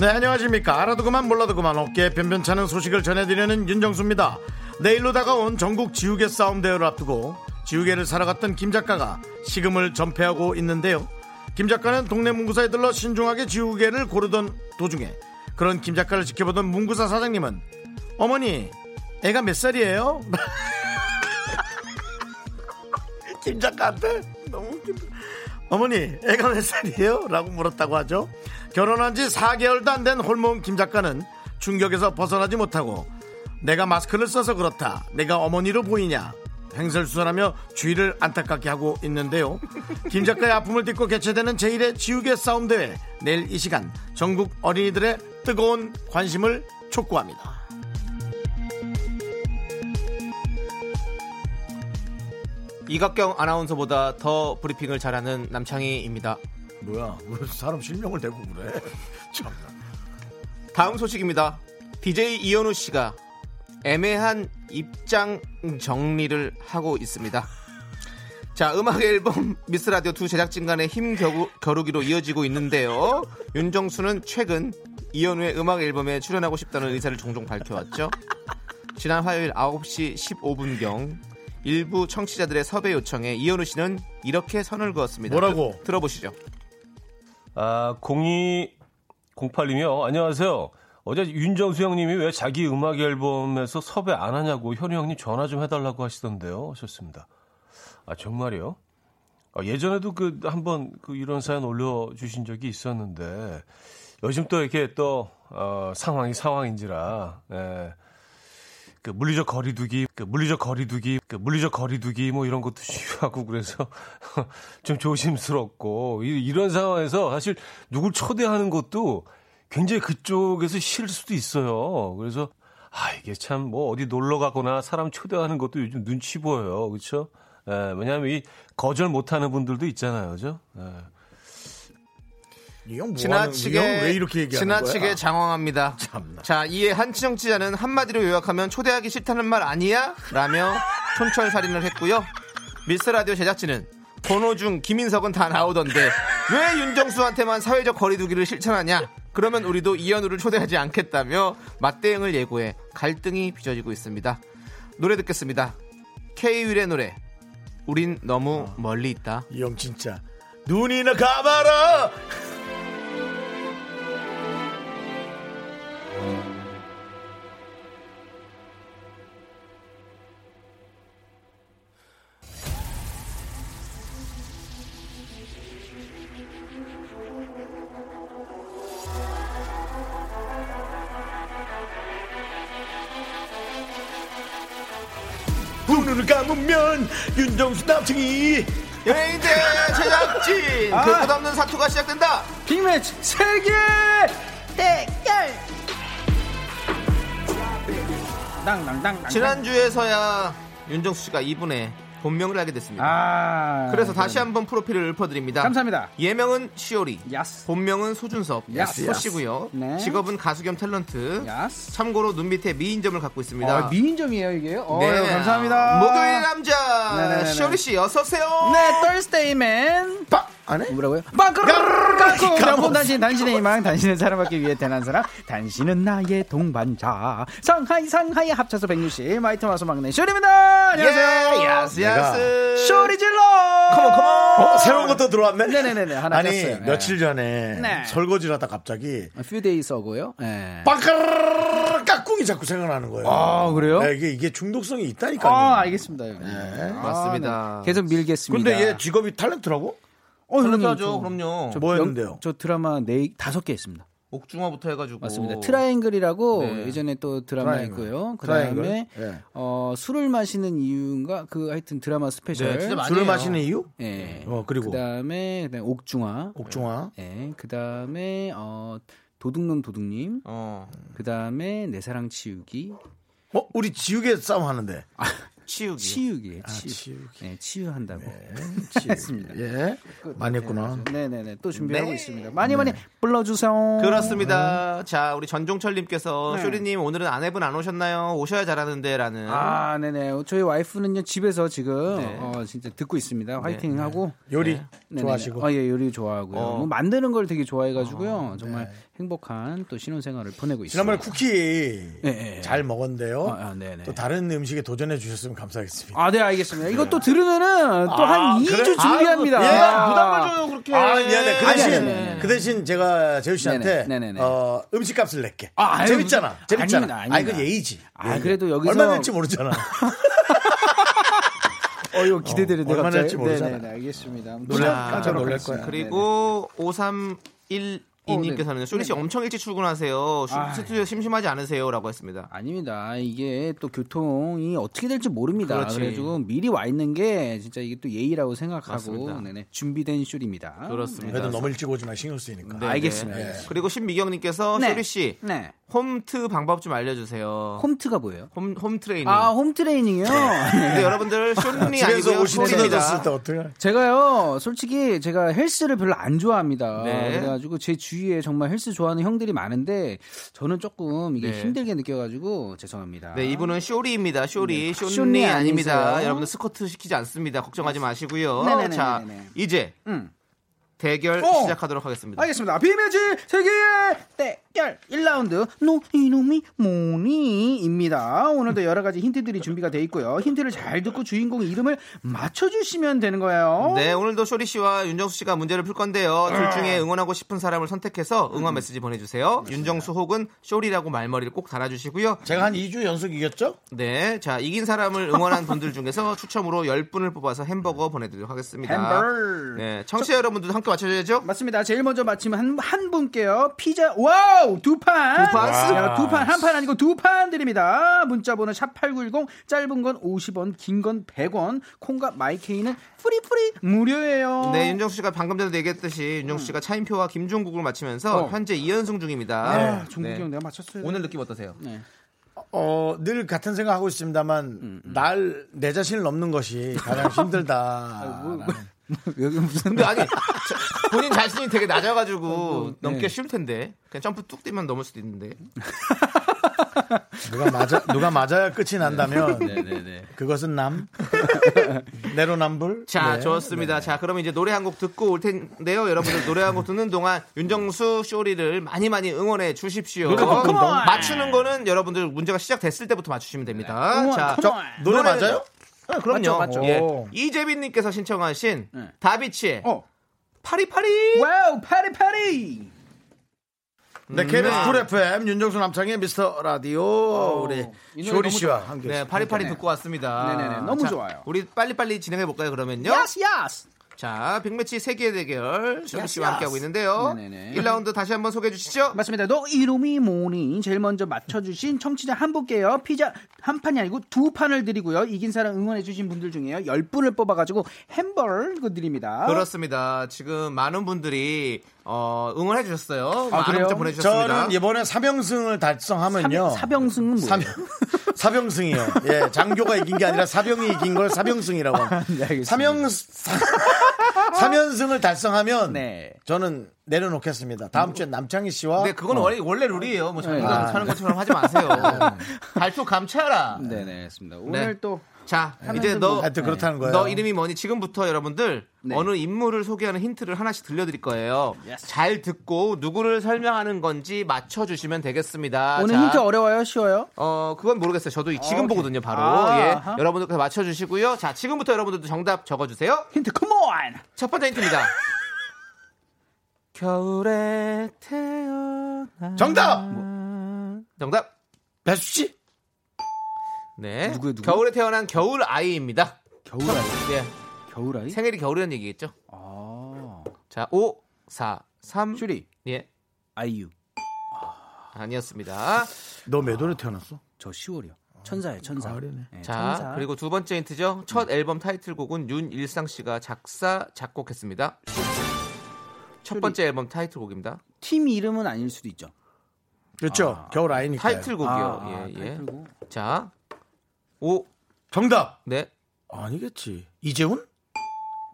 네 안녕하십니까. 알아도 그만 몰라도 그만 어깨에 변변찮은 소식을 전해드리는 윤정수입니다. 내일로 다가온 전국 지우개 싸움 대회를 앞두고 지우개를 사러 갔던 김 작가가 식음을 전폐하고 있는데요 김 작가는 동네 문구사에 들러 신중하게 지우개를 고르던 도중에 그런 김 작가를 지켜보던 문구사 사장님은 어머니 애가 몇 살이에요? 김 작가한테 너무 웃긴다. 어머니 애가 몇 살이에요? 라고 물었다고 하죠 결혼한 지 4개월도 안 된 홀몸 김 작가는 충격에서 벗어나지 못하고 내가 마스크를 써서 그렇다 내가 어머니로 보이냐 횡설수설하며 주위를 안타깝게 하고 있는데요. 김 작가의 아픔을 딛고 개최되는 제1회 지우개 싸움 대회 내일 이 시간 전국 어린이들의 뜨거운 관심을 촉구합니다. 이각경 아나운서보다 더 브리핑을 잘하는 남창희입니다. 뭐야? 왜 사람 실명을 대고 그래? 참. 다음 소식입니다. DJ 이현우 씨가 애매한 입장 정리를 하고 있습니다. 자, 음악 앨범 미스 라디오 두 제작진 간의 힘 겨루, 겨루기로 이어지고 있는데요. 윤정수는 최근 이현우의 음악 앨범에 출연하고 싶다는 의사를 종종 밝혀왔죠. 지난 화요일 9시 15분경 일부 청취자들의 섭외 요청에 이현우 씨는 이렇게 선을 그었습니다. 뭐라고? 들- 들어보시죠. 아, 0208님이요. 안녕하세요. 어제 윤정수 형님이 왜 자기 음악 앨범에서 섭외 안 하냐고 현우 형님 전화 좀 해달라고 하시던데요. 하셨습니다. 아, 정말이요? 아, 예전에도 그 한번 그 이런 사연 올려주신 적이 있었는데 요즘 또 이렇게 또 어, 상황이 상황인지라 예. 그 물리적 거리두기, 그 물리적 거리두기, 그 물리적 거리두기 뭐 이런 것도 중요하고 그래서 좀 조심스럽고 이- 이런 상황에서 사실 누굴 초대하는 것도 굉장히 그쪽에서 싫을 수도 있어요. 그래서 아 이게 참 뭐 어디 놀러 가거나 사람 초대하는 것도 요즘 눈치 보여요. 그렇죠? 예, 왜냐하면 이 거절 못하는 분들도 있잖아요, 그죠? 예. 이형 뭐 지나치게 하는, 이형왜 이렇게 얘기하는 지나치게 거야? 장황합니다. 참나. 자, 이에 한 청취자는 한마디로 요약하면 초대하기 싫다는 말 아니야? 라며 촌철살인을 했고요. 미스 라디오 제작진은 권호중, 김인석은 다 나오던데 왜 윤정수한테만 사회적 거리두기를 실천하냐? 그러면 우리도 이현우를 초대하지 않겠다며 맞대응을 예고해 갈등이 빚어지고 있습니다. 노래 듣겠습니다. K-윌의 노래. 우린 너무 멀리 있다. 이 형 진짜 눈이나 가봐라. 윤정수 남친이. 연예인대 제작진. 아. 그 끝없는 사투가 시작된다. 빅매치 세계 대결. 지난주에서야 윤정수 씨가 이분의 본명을 알게 됐습니다. 아 그래서 다시 한번 프로필을 읊어드립니다. 감사합니다. 예명은 시오리, 야스 본명은 소준섭, 야스. 소씨고요. 네. 직업은 가수 겸 탤런트. 야스 참고로 눈 밑에 미인점을 갖고 있습니다. 아, 미인점이에요 이게 어 네. 감사합니다 목요일 남자 네네네네. 쇼리 씨 어서 오세요. 네 Thursday man 빡! 안 해? 뭐라고요? 빵까르르 명품 단신 단신의 희망 단신을 사랑받기 위해 태어난 사람 당신은 나의 동반자 상하이 상하이 합쳐서 160 마이티 마우스 막내 쇼리입니다 안녕하세요 예, yas yas. 쇼리 질러 come on come on. 어, 새로운 것도 들어왔네? 네네네네, 하나 아니, 꼈어요. 며칠 전에 네. 설거지를 하다 갑자기 few days ago요 예. 빵까르르 깍꿍이 자꾸 생각나는 거예요. 아, 그래요? 네, 이게, 이게 중독성이 있다니까요. 아 알겠습니다 형. 네. 아, 맞습니다. 네. 계속 밀겠습니다 근데 얘 직업이 탤런트라고? 어. 저- 그럼요. 저뭐 영- 했는데요? 저 드라마 네 다섯 개 했습니다 옥중화부터 해가지고 맞습니다. 트라이앵글이라고 네. 예전에 또 드라마 트라이앵글. 있고요. 그 트라이앵글? 다음에 예. 어, 술을 마시는 이유인가 그 하여튼 드라마 스페셜. 네, 진짜 많이 술을 해요. 마시는 이유? 예. 어, 그리고? 그다음에 그다음에 옥중화. 옥중화. 예. 그다음에 어 도둑놈 도둑님. 어 그다음에 내 사랑 치유기. 어, 우리 지우개 싸움 하는데. 치우기. 치유기. 아, 치유. 치우기. 예, 치유한다고. 치우기. 예. 많이 했구나. 네 네 네. 또 준비하고 네. 있습니다. 많이 많이 불러 주세요. 그렇습니다. 자, 우리 전종철 님께서 네. 쇼리 님 오늘은 아내분 안 오셨나요? 오셔야 잘하는데라는. 아, 네 네. 저희 와이프는요 집에서 지금 네. 어, 진짜 듣고 있습니다. 화이팅 하고 요리. 좋아하시고. 아, 예, 요리 좋아하고요. 어. 뭐 만드는 걸 되게 좋아해 가지고요. 정말 행복한 또 신혼생활을 보내고 있습니다. 지난번에 쿠키 예, 예. 잘 먹었는데요. 아, 아, 네네. 또 다른 음식에 도전해 주셨으면 감사하겠습니다. 아, 네, 알겠습니다. 이것도 들으면은 또한 아, 2주 그래? 준비합니다. 아, 예, 부담을 줘요 그렇게. 아, 미안해. 그 아니, 대신, 아니, 아니, 아니. 그 대신 제가 재우 씨한테, 네네. 어, 음식 값을 낼게. 아, 재밌잖아. 재밌잖아. 아닙니다, 아, 이거 아닙니다. 예의지. 아, 예의. 그래도 여기서- 얼마 낼지 모르잖아. 어, 이거 기대되는데 어, 얼마나. 할지 모르잖아. 네네, 알겠습니다. 놀라- 자, 깜짝 놀랄. 거야. 그리고 5310 이님께서는 쇼리 씨 네네. 엄청 일찍 출근하세요. 슈- 아, 스튜디오 심심하지 않으세요?라고 했습니다. 아닙니다. 이게 또 교통이 어떻게 될지 모릅니다. 그렇지. 그래가지고 미리 와 있는 게 진짜 이게 또 예의라고 생각하고 준비된 쇼리입니다. 그렇습니다. 그래도 너무 일찍 오지 마 신경 쓰이니까. 네, 알겠습니다. 네. 그리고 신미경님께서 네. 쇼리 씨 네. 홈트 방법 좀 알려주세요. 홈트가 뭐예요? 홈, 홈 트레이닝. 아, 홈 트레이닝이요? 근데 여러분들 집에서 아니고요. 때 어떻게? 제가요, 솔직히 제가 헬스를 별로 안 좋아합니다. 네. 그래가지고 제 주위에 정말 헬스 좋아하는 형들이 많은데 저는 조금 이게 네. 힘들게 느껴가지고 죄송합니다. 네, 이분은 쇼리입니다. 쇼리. 네. 쇼리 아닙니다. 아니세요? 여러분들 스쿼트 시키지 않습니다. 걱정하지 마시고요. 네네네네네. 자, 이제 음. 대결 어. 시작하도록 하겠습니다. 알겠습니다. 빅매치 세 개의 대결 1라운드 너 이름이 뭐니입니다. 오늘도 여러 가지 힌트들이 준비가 돼 있고요. 힌트를 잘 듣고 주인공 이름을 맞춰주시면 되는 거예요. 네, 오늘도 쇼리 씨와 윤정수 씨가 문제를 풀 건데요. 둘 중에 응원하고 싶은 사람을 선택해서 응원 메시지 보내주세요. 윤정수 혹은 쇼리라고 말머리를 꼭 달아주시고요. 제가 한 2주 연속 이겼죠? 네, 자 이긴 사람을 응원한 분들 중에서 추첨으로 10분을 뽑아서 햄버거 보내드리도록 하겠습니다. 햄버거. 네, 청취자 여러분들도 함께 맞춰줘야죠. 맞습니다. 제일 먼저 맞히면 한, 한 분께요. 피자, wow! 두 판! 두 판? 야, 두 판, 한 판 아니고 두 판 드립니다. 문자번호 샵8910, 짧은 건 50원, 긴 건 100원, 콩과 마이케이는 free free 무료예요. 네, 윤정수 씨가 방금 전에 얘기했듯이 윤정수 씨가 차인표와 김종국을 맞히면서 어. 현재 2연승 중입니다. 아, 종국이 네. 형 내가 맞췄어요. 오늘 느낌 어떠세요? 네. 어, 늘 같은 생각하고 있습니다만 날내 자신을 넘는 것이 가장 힘들다. 여기 무슨. 근데 아니 저- 본인 자신이 되게 낮아가지고 넘기 네. 쉬울 텐데 그냥 점프 뚝 뛰면 넘을 수도 있는데 누가 맞아 누가 맞아야 끝이 난다면 네네네. 그것은 남 내로남불. 자 네. 좋습니다. 자 그러면 이제 노래 한 곡 듣고 올 텐데요. 여러분들 노래 한 곡 듣는 동안 윤정수 쇼리를 많이 많이 응원해 주십시오. 맞추는 거는 여러분들 문제가 시작됐을 때부터 맞추시면 됩니다. 자 컴온. 노래 맞아요? 네, 그럼요. 맞죠, 맞죠. 예. 오. 이재빈님께서 신청하신 네. 다비치의 어. 팔이팔이. wow, 팔이, 팔이! 네, KBS 쿨 FM 윤정수 남창희의 미스터 라디오 우리 이 노래 쇼리 너무 씨와 함께. 네, 팔이팔이 듣고 왔습니다. 네네네, 너무 자, 좋아요. 우리 빨리빨리 진행해 볼까요, 그러면요? yas, yas! 자, 빅매치 세 개 대결 yas, 씨와 함께 하고 yas. 있는데요. 네네네. 1라운드 다시 한번 소개해 주시죠. 맞습니다. 너 이름이 뭐니? 제일 먼저 맞춰주신 청취자 한 분께요. 피자 한 판이 아니고 두 판을 드리고요. 이긴 사람 응원해 주신 분들 중에요. 열 분을 뽑아가지고 햄버거 드립니다. 그렇습니다. 지금 많은 분들이 어, 응원해 주셨어요. 많은 그래요? 문자 보내주셨습니다. 저는 이번에 사병승을 달성하면요. 사병, 승은 뭐예요? 사병, 사병승이요. 예, 장교가 이긴 게 아니라 사병이 이긴 걸 사병승이라고 합니다. 네, 알겠습니다. 사명, 사, 사면승을 달성하면 네. 저는 내려놓겠습니다. 다음 주에 남창희 씨와 네, 그건 원래, 원래 룰이에요. 뭐 자기가 네. 하는 것처럼 하지 마세요. 발표 감차라. 네네, 했습니다. 오늘 또 자, 이제 너, 뭐- 하여튼 그렇다는 거예요. 너 이름이 뭐니? 지금부터 여러분들 네. 어느 인물을 소개하는 힌트를 하나씩 들려드릴 거예요. Yes. 잘 듣고 누구를 설명하는 건지 맞춰주시면 되겠습니다. 오늘 자, 힌트 어려워요? 쉬워요? 어, 그건 모르겠어요. 저도 지금 오케이. 보거든요, 바로. 아, 예. 아하. 여러분들 맞춰주시고요. 자, 지금부터 여러분들도 정답 적어주세요. 힌트 컴온! 첫 번째 힌트입니다. 겨울에 태어나. 정답! 정답. 배수 씨? 네. 누구예요, 누구? 겨울에 태어난 겨울 아이입니다. 겨울 아이? 예. 겨울 아이? 생일이 겨울이라는 얘기겠죠? 아, 자, 5, 4, 3. 슈리 예. 아이유 아니었습니다. 너 몇 월에 태어났어? 저 10월이요 천사예요 천사 가을이네. 네, 자, 천사. 그리고 두 번째 힌트죠. 첫 앨범 타이틀곡은 윤일상 씨가 작사, 작곡했습니다. 첫. 번째 앨범 타이틀곡입니다. 팀 이름은 아닐 수도 있죠 그렇죠. 겨울 아이니까. 타이틀곡이요. 아, 예, 예. 타이틀곡. 자, 5, 정답! 네, 아니겠지. 이재훈?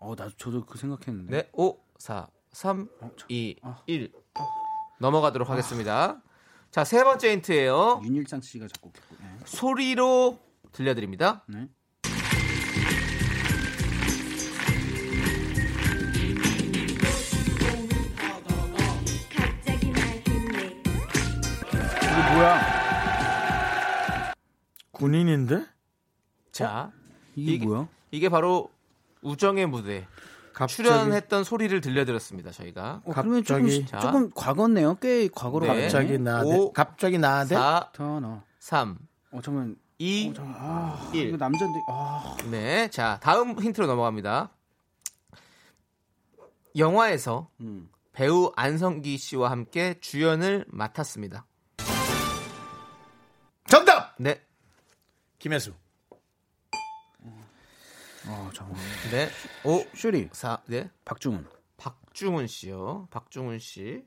어, 나 저도 그 생각했는데. 네, 5, 4, 3, 어, 저- 2, 아. 1. 넘어가도록 하겠습니다. 자, 세 번째 힌트예요. 윤일상 씨가 작곡했고. 네. 소리로 들려드립니다. 네. 이게 뭐야? 군인인데? 자, 이게, 이게- 뭐야? 이게 바로 우정의 무대 갑자기 출연했던 소리를 들려드렸습니다. 저희가 어, 그러면 조금 갑자기- 자. 조금 과거네요. 꽤 과거로 네. 갑자기 나 오. 갑자기 나한테 4, 터너. 3, 어 잠깐. 2, 어, 잠깐. 아, 1. 이거 남자인데. 아, 네, 자 다음 힌트로 넘어갑니다. 영화에서 음. 배우 안성기 씨와 함께 주연을 맡았습니다. 정답! 네. 김혜수. 어, 잠깐만. 네. 5, 슈리 4, 네. 박중훈. 박중훈 씨요. 박중훈 씨.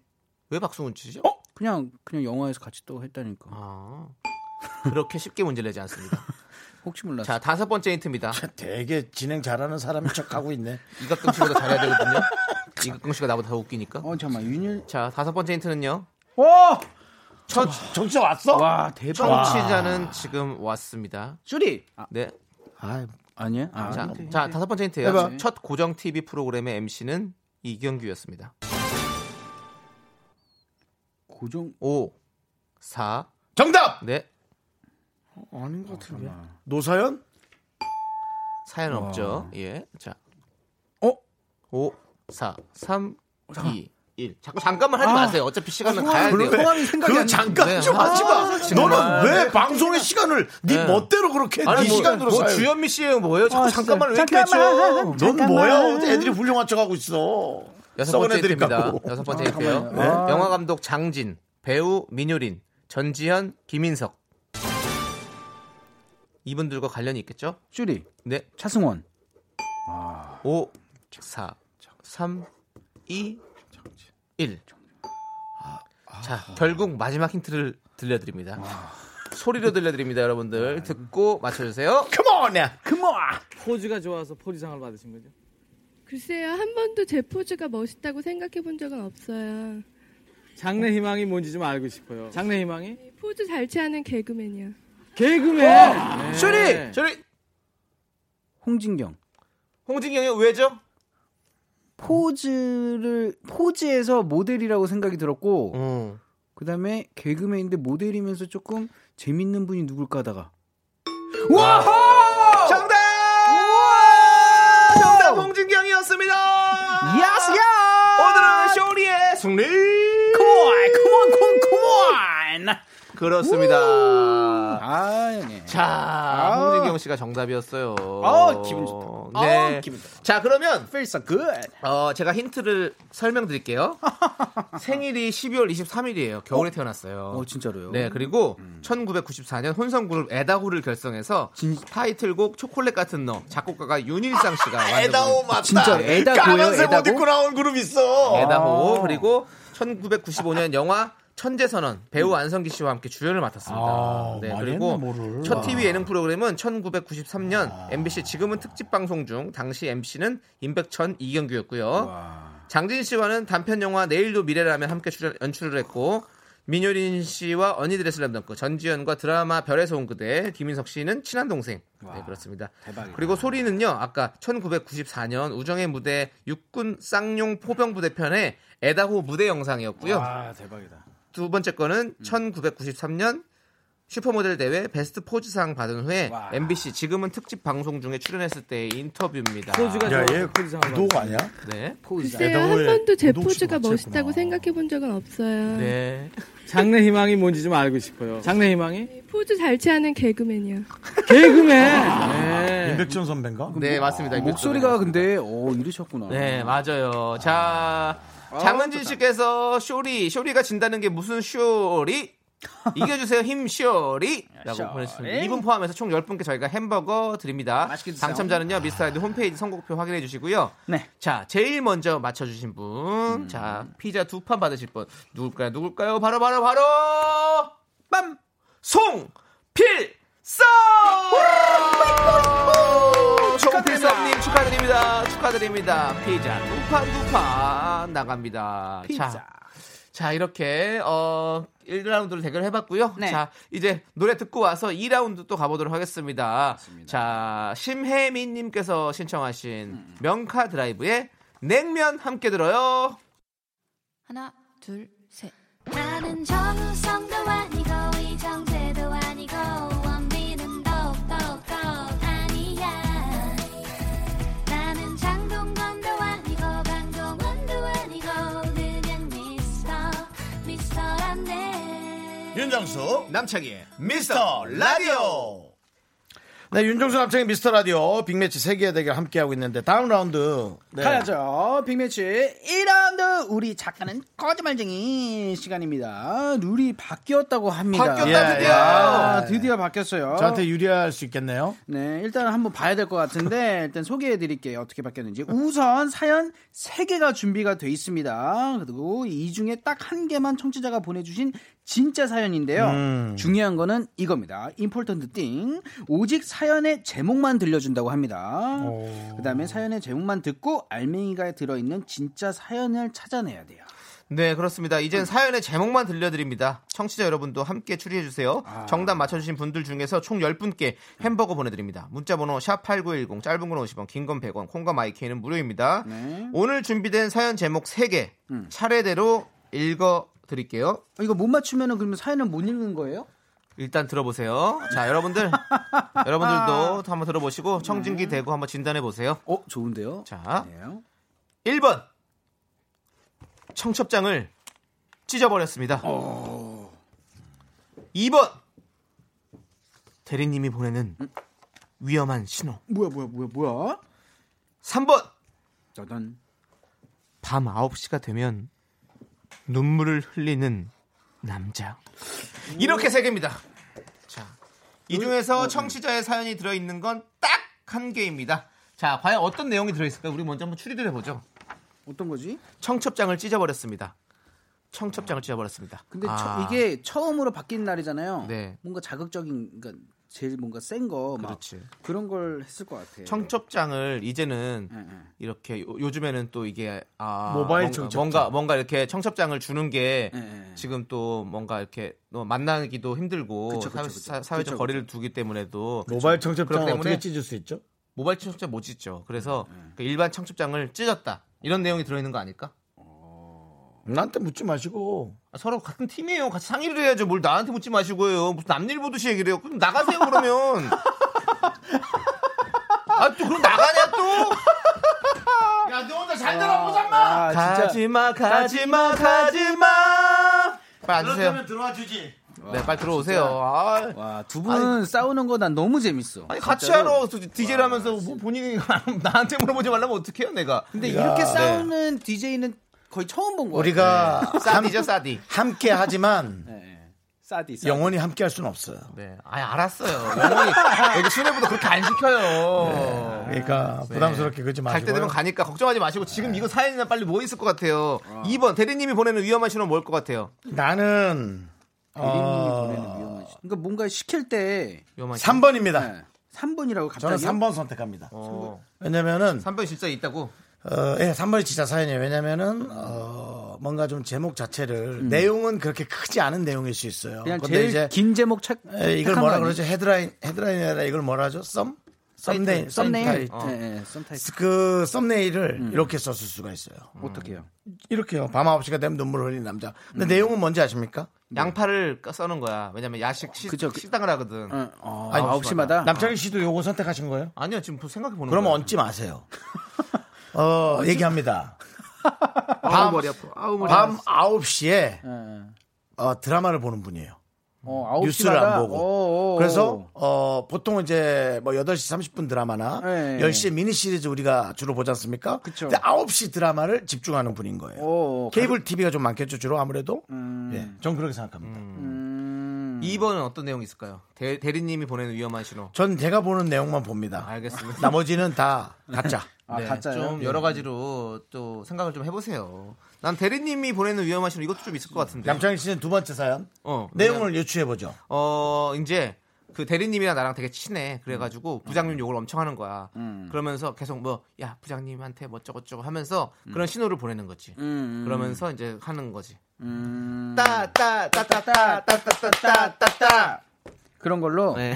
왜 박중훈 씨죠? 어? 그냥 그냥 영화에서 같이 또 했다니까. 아. 그렇게 쉽게 문제를 내지 않습니다. 혹시 몰랐어. 자, 다섯 번째 힌트입니다. 되게 진행 잘하는 사람인 척 하고 있네. 이각경 씨보다 잘해야 되거든요. 이각경 씨가 나보다 더 웃기니까. 어 잠깐만 윤일. 자, 다섯 번째 힌트는요. 와! 첫 정치자 왔어? 와 대박. 청취자는 지금 왔습니다. 슈리. 아, 네. 아, 아니야? 아, 자, 힌트, 자, 힌트. 다섯 번째 힌트예요. 해봐. 첫 고정 TV 프로그램의 MC는 이경규였습니다. 고정 5, 4, 정답! 네. 아닌 것 같은데. 노사연? 사연 와. 없죠. 예. 자. 어? 5, 4, 3, 2, 1. 자꾸 잠깐만 하지 아. 마세요. 어차피 시간은 성함이 가야 돼요. 성함이 생각이 그안 잠깐 네. 좀 아, 하지 마. 정말. 너는 왜 네. 방송의 시간을 네, 네. 멋대로 그렇게 네 아니, 뭐, 시간으로 뭐 사용- 주현미 씨예요, 뭐예요? 자꾸 아, 잠깐만 왜. 이렇게 잠깐만. 외쳐? 넌 뭐야? 애들이 훌륭한 척하고 있어. 여섯 번째. 갖고. 여섯 번째 아. 잠깐만요. 아. 영화 감독 장진, 배우 민효린, 전지현, 김인석. 이분들과 관련이 있겠죠? 슈리. 네. 차승원. 5, 4, 3, 2, 1. 자, 결국 마지막 힌트를 들려드립니다. 소리로 들려드립니다, 여러분들. 듣고 맞춰주세요. Come on now. 컴온. 포즈가 좋아서 포즈상을 받으신 거죠? 글쎄요, 한 번도 제 포즈가 멋있다고 생각해 본 적은 없어요. 장래 희망이 뭔지 좀 알고 싶어요. 장래 희망이? 포즈 잘 취하는 개그맨이요. 개그맨. 네. 슈리. 저리 홍진경. 홍진경이 왜죠? 포즈를 포즈에서 모델이라고 생각이 들었고 음. 그다음에 개그맨인데 모델이면서 조금 재밌는 분이 누굴까 하다가 정답! 정답 홍진경이었습니다. 야스 야! 오늘은 쇼리의 승리. 컴온 컴온 컴온 컴온 그렇습니다. 아 형님 자, 홍진경 씨가 정답이었어요. 아, 기분 좋다. 네. 아, 기분 좋다. 자, 그러면 so good 어, 제가 힌트를 설명드릴게요. 생일이 12월 23일이에요. 겨울에 태어났어요. 어 진짜로요 네, 그리고 1994년 혼성그룹 에다호를 결성해서 타이틀곡 초콜릿 같은 너 작곡가가 윤일상 씨가 만든 에다오 맞다. 진짜 에다고요, 까만색 옷 에다고? 입고 나온 그룹 있어. 에다호 그리고 1995년 영화 천재선언 배우 안성기 씨와 함께 주연을 맡았습니다. 아, 네, 그리고 뭐를. 첫 와. TV 예능 프로그램은 1993년 MBC 지금은 특집 방송 중 당시 MC는 임백천 이경규였고요. 장진 씨와는 단편 영화 내일도 미래라면 함께 출연, 연출을 했고 민효린 씨와 언니들의 슬램덩크 전지현과 드라마 별에서 온 그대 김인석 씨는 친한 동생. 네 그렇습니다. 그리고 소리는요 아까 1994년 우정의 무대 육군 쌍용 포병부대 편의 에다호 무대 영상이었고요. 아 대박이다 두 번째 거는 1993년 슈퍼모델 대회 베스트 포즈상 받은 후에 와. MBC 지금은 특집 방송 중에 출연했을 때의 인터뷰입니다 포즈가 야, 얘 구독 받으신 아니야? 네. 포즈 글쎄요, 한 번도 제 포즈가. 멋있다고 생각해 본 적은 없어요. 네. 장래 희망이 뭔지 좀 알고 싶어요. 장래 희망이? 포즈 잘 취하는 개그맨이요. 개그맨. 네. 임백천 선배인가? 네, 맞습니다. 목소리가 근데 어 이러셨구나 네, 맞아요. 자, 장은진 씨께서 쇼리, 쇼리가 진다는 게 무슨 쇼리? 이겨주세요, 힘 쇼리! 라고 보내주셨습니다. 이분 포함해서 총 10분께 저희가 햄버거 드립니다. 당첨자는요, 미스터라이드 홈페이지 선곡표 확인해 주시고요. 네. 자, 제일 먼저 맞춰주신 분. 자, 피자 두 판 받으실 분. 누굴까요, 누굴까요? 바로, 바로, 바로! 빰! 송필서! 송필서님 축하드립니다. 축하드립니다. 피자 두판두판 나갑니다. 자, 자, 이렇게, 어, 1라운드를 대결해봤고요. 네. 자, 이제 노래 듣고 와서 2라운드 또 가보도록 하겠습니다. 자, 심혜민님께서 신청하신 명카 드라이브의 냉면 함께 들어요. 하나, 둘, 셋. 나는 정우성도 아니고 이정재도 아니고 윤정수 남창희의 미스터 라디오 네, 윤종수 남창의 미스터 라디오 빅매치 세계의 대결 함께하고 있는데 다음 라운드 네. 가야죠. 빅매치 1라운드 우리 작가는 거짓말쟁이 시간입니다. 룰이 바뀌었다고 합니다. 바뀌었다, 예, 드디어. 아, 드디어 바뀌었어요. 저한테 유리할 수 있겠네요. 네, 일단 한번 봐야 될 것 같은데 일단 소개해 드릴게요. 어떻게 바뀌었는지. 우선 사연 3개가 준비가 돼 있습니다. 그리고 이 중에 딱 한 개만 청취자가 보내주신 진짜 사연인데요. 음. 중요한 거는 이겁니다. 임폴턴트 띵. 오직 사연의 제목만 들려준다고 합니다. 그 다음에 사연의 제목만 듣고 알맹이가 들어있는 진짜 사연을 찾아내야 돼요. 네, 그렇습니다. 이젠 사연의 제목만 들려드립니다. 청취자 여러분도 함께 추리해주세요. 정답 맞춰주신 분들 중에서 총 10분께 햄버거 보내드립니다. 문자번호 샵8910, 짧은 건 50원, 긴 건 100원, 콩과 마이케이는 무료입니다. 네. 오늘 준비된 사연 제목 3개 차례대로 읽어 드릴게요. 어, 이거 못 맞추면은 그러면 사연을 못 읽는 거예요? 일단 들어보세요. 자, 여러분들, 여러분들도 한번 들어보시고 청진기 대고 한번 진단해 보세요. 어, 좋은데요? 자, 네. 1번. 청첩장을 찢어버렸습니다. 2번. 대리님이 보내는 위험한 신호. 뭐야, 뭐야, 뭐야, 뭐야? 3번. 짜잔. 밤 9시가 되면 눈물을 흘리는 남자. 이렇게 세 개입니다. 자, 이 중에서 청취자의 사연이 들어있는 건 딱 한 개입니다. 자, 과연 어떤 내용이 들어있을까요? 우리 먼저 한번 추리를 해보죠. 어떤 거지? 청첩장을 찢어버렸습니다. 청첩장을 찢어버렸습니다. 근데 아, 처- 이게 처음으로 바뀐 날이잖아요. 네. 뭔가 자극적인, 그러니까 제일 뭔가 센 거, 막 그렇지. 그런 걸 했을 것 같아요. 청첩장을 이제는 네, 네. 이렇게 요, 즘에는또 이게 아, 모바일 뭔가, 청첩장. 뭔가 뭔가 이렇게 청첩장을 주는 게 네, 네. 지금 또 뭔가 이렇게 또 만나기도 힘들고 그쵸, 그쵸, 사회, 그쵸. 사- 사회적 그쵸, 거리를 두기 때문에도 모바일 청첩장 때문에 찢을 수 있죠? 모바일 청첩장 못 찢죠. 그래서 네, 그 일반 청첩장을 찢었다. 이런 내용이 들어있는 거 아닐까? 나한테 묻지 마시고 아, 서로 같은 팀이에요. 같이 상의를 해야죠. 뭘 나한테 묻지 마시고요. 무슨 남일 보듯이 얘기를 해요. 그럼 나가세요 그러면. 아 또 그럼 나가냐 또? 야, 너 오늘 잘 들어보잖아. 아, 진짜. 가지마 가지마 가지마. 빨리 앉으세요. 들어와 주지. 네, 빨리 들어오세요. 아, 와, 두분 싸우는 거 난 너무 재밌어. 아니 같이 진짜로. 하러 DJ를 하면서 뭐 본인이 나한테 물어보지 말라면 어떡해요 내가. 근데 이렇게 네. 싸우는 DJ는 거의 처음 본 거예요. 우리가 싸디죠 싸디. 함께 하지만 네, 네. 싸디, 싸디. 영원히 함께 할 수는 없어요. 네, 아 알았어요. 영원히 여기 수뇌부도 그렇게 안 시켜요. 그러니까 부담스럽게 그러지 갈때 마시고. 되면 가니까 걱정하지 마시고 지금 이거 사연이나 빨리 뭐 있을 것 같아요. 2번 대리님이 보내는 위험한 신호 뭘 것 같아요? 나는 대리님이 어, 보내는 위험한 시 그러니까 뭔가 시킬 때 위험한 신호. 3번입니다. 네. 3번이라고 저는 갑자기 3번 선택합니다. 어, 왜냐면은 3번 진짜 있다고? 어, 예, 3번이 진짜 사연이에요. 왜냐면은 어, 뭔가 좀 제목 자체를 내용은 그렇게 크지 않은 내용일 수 있어요. 음. 그냥 근데 제일 이제 긴 제목 책 에, 이걸 뭐라 거 그러죠? 헤드라인 헤드라인이라 이걸 뭐라 하죠? 썸? 썸네일, 썸네일. 어. 네, 네, 썸타입. 그 썸네일을 음. 이렇게 썼을 수가 있어요. 어떻게요? 이렇게요. 밤 9시가 되면 눈물 흘리는 남자. 근데 내용은 뭔지 아십니까? 양파를 까- 써는 거야. 왜냐면 야식 시, 그죠. 식당을 하거든. 어, 어, 아니, 9시마다 남창희 씨도 요거 선택하신 거예요? 아니요, 지금 생각해 보는 그러면 거예요. 얹지 마세요. 어, 얘기합니다. 아우 아파. 아우 머리 밤 아파. 9시에 예. 어, 드라마를 보는 분이에요. 어, 9시마다 뉴스를 안 보고. 오, 오, 그래서 어, 보통 이제 뭐 8시 30분 드라마나 네. 10시에 미니 시리즈 우리가 주로 보지 않습니까? 그쵸. 근데 9시 드라마를 집중하는 분인 거예요. 오, 케이블 TV가 좀 많겠죠, 주로 아무래도. 음. 예, 전 그렇게 생각합니다. 음. 2번은 어떤 내용이 있을까요? 대, 대리님이 보내는 위험한 신호. 전 제가 보는 내용만 봅니다. 알겠습니다. 나머지는 다 가짜. 아, 네, 가짜요? 좀 여러 가지로 또 생각을 좀 해보세요. 난 대리님이 보내는 위험한 신호 이것도 좀 있을 것 같은데. 남창희 씨는 두 번째 사연. 어, 내용을 유추해 보죠. 어 이제 그 대리님이랑 나랑 되게 친해. 그래가지고 부장님 욕을 엄청 하는 거야. 음. 그러면서 계속 뭐 야 부장님한테 뭐 저것저것 하면서 그런 신호를 보내는 거지. 음, 그러면서 이제 하는 거지. 음. 따따따따따따따따따. 그런 걸로 네.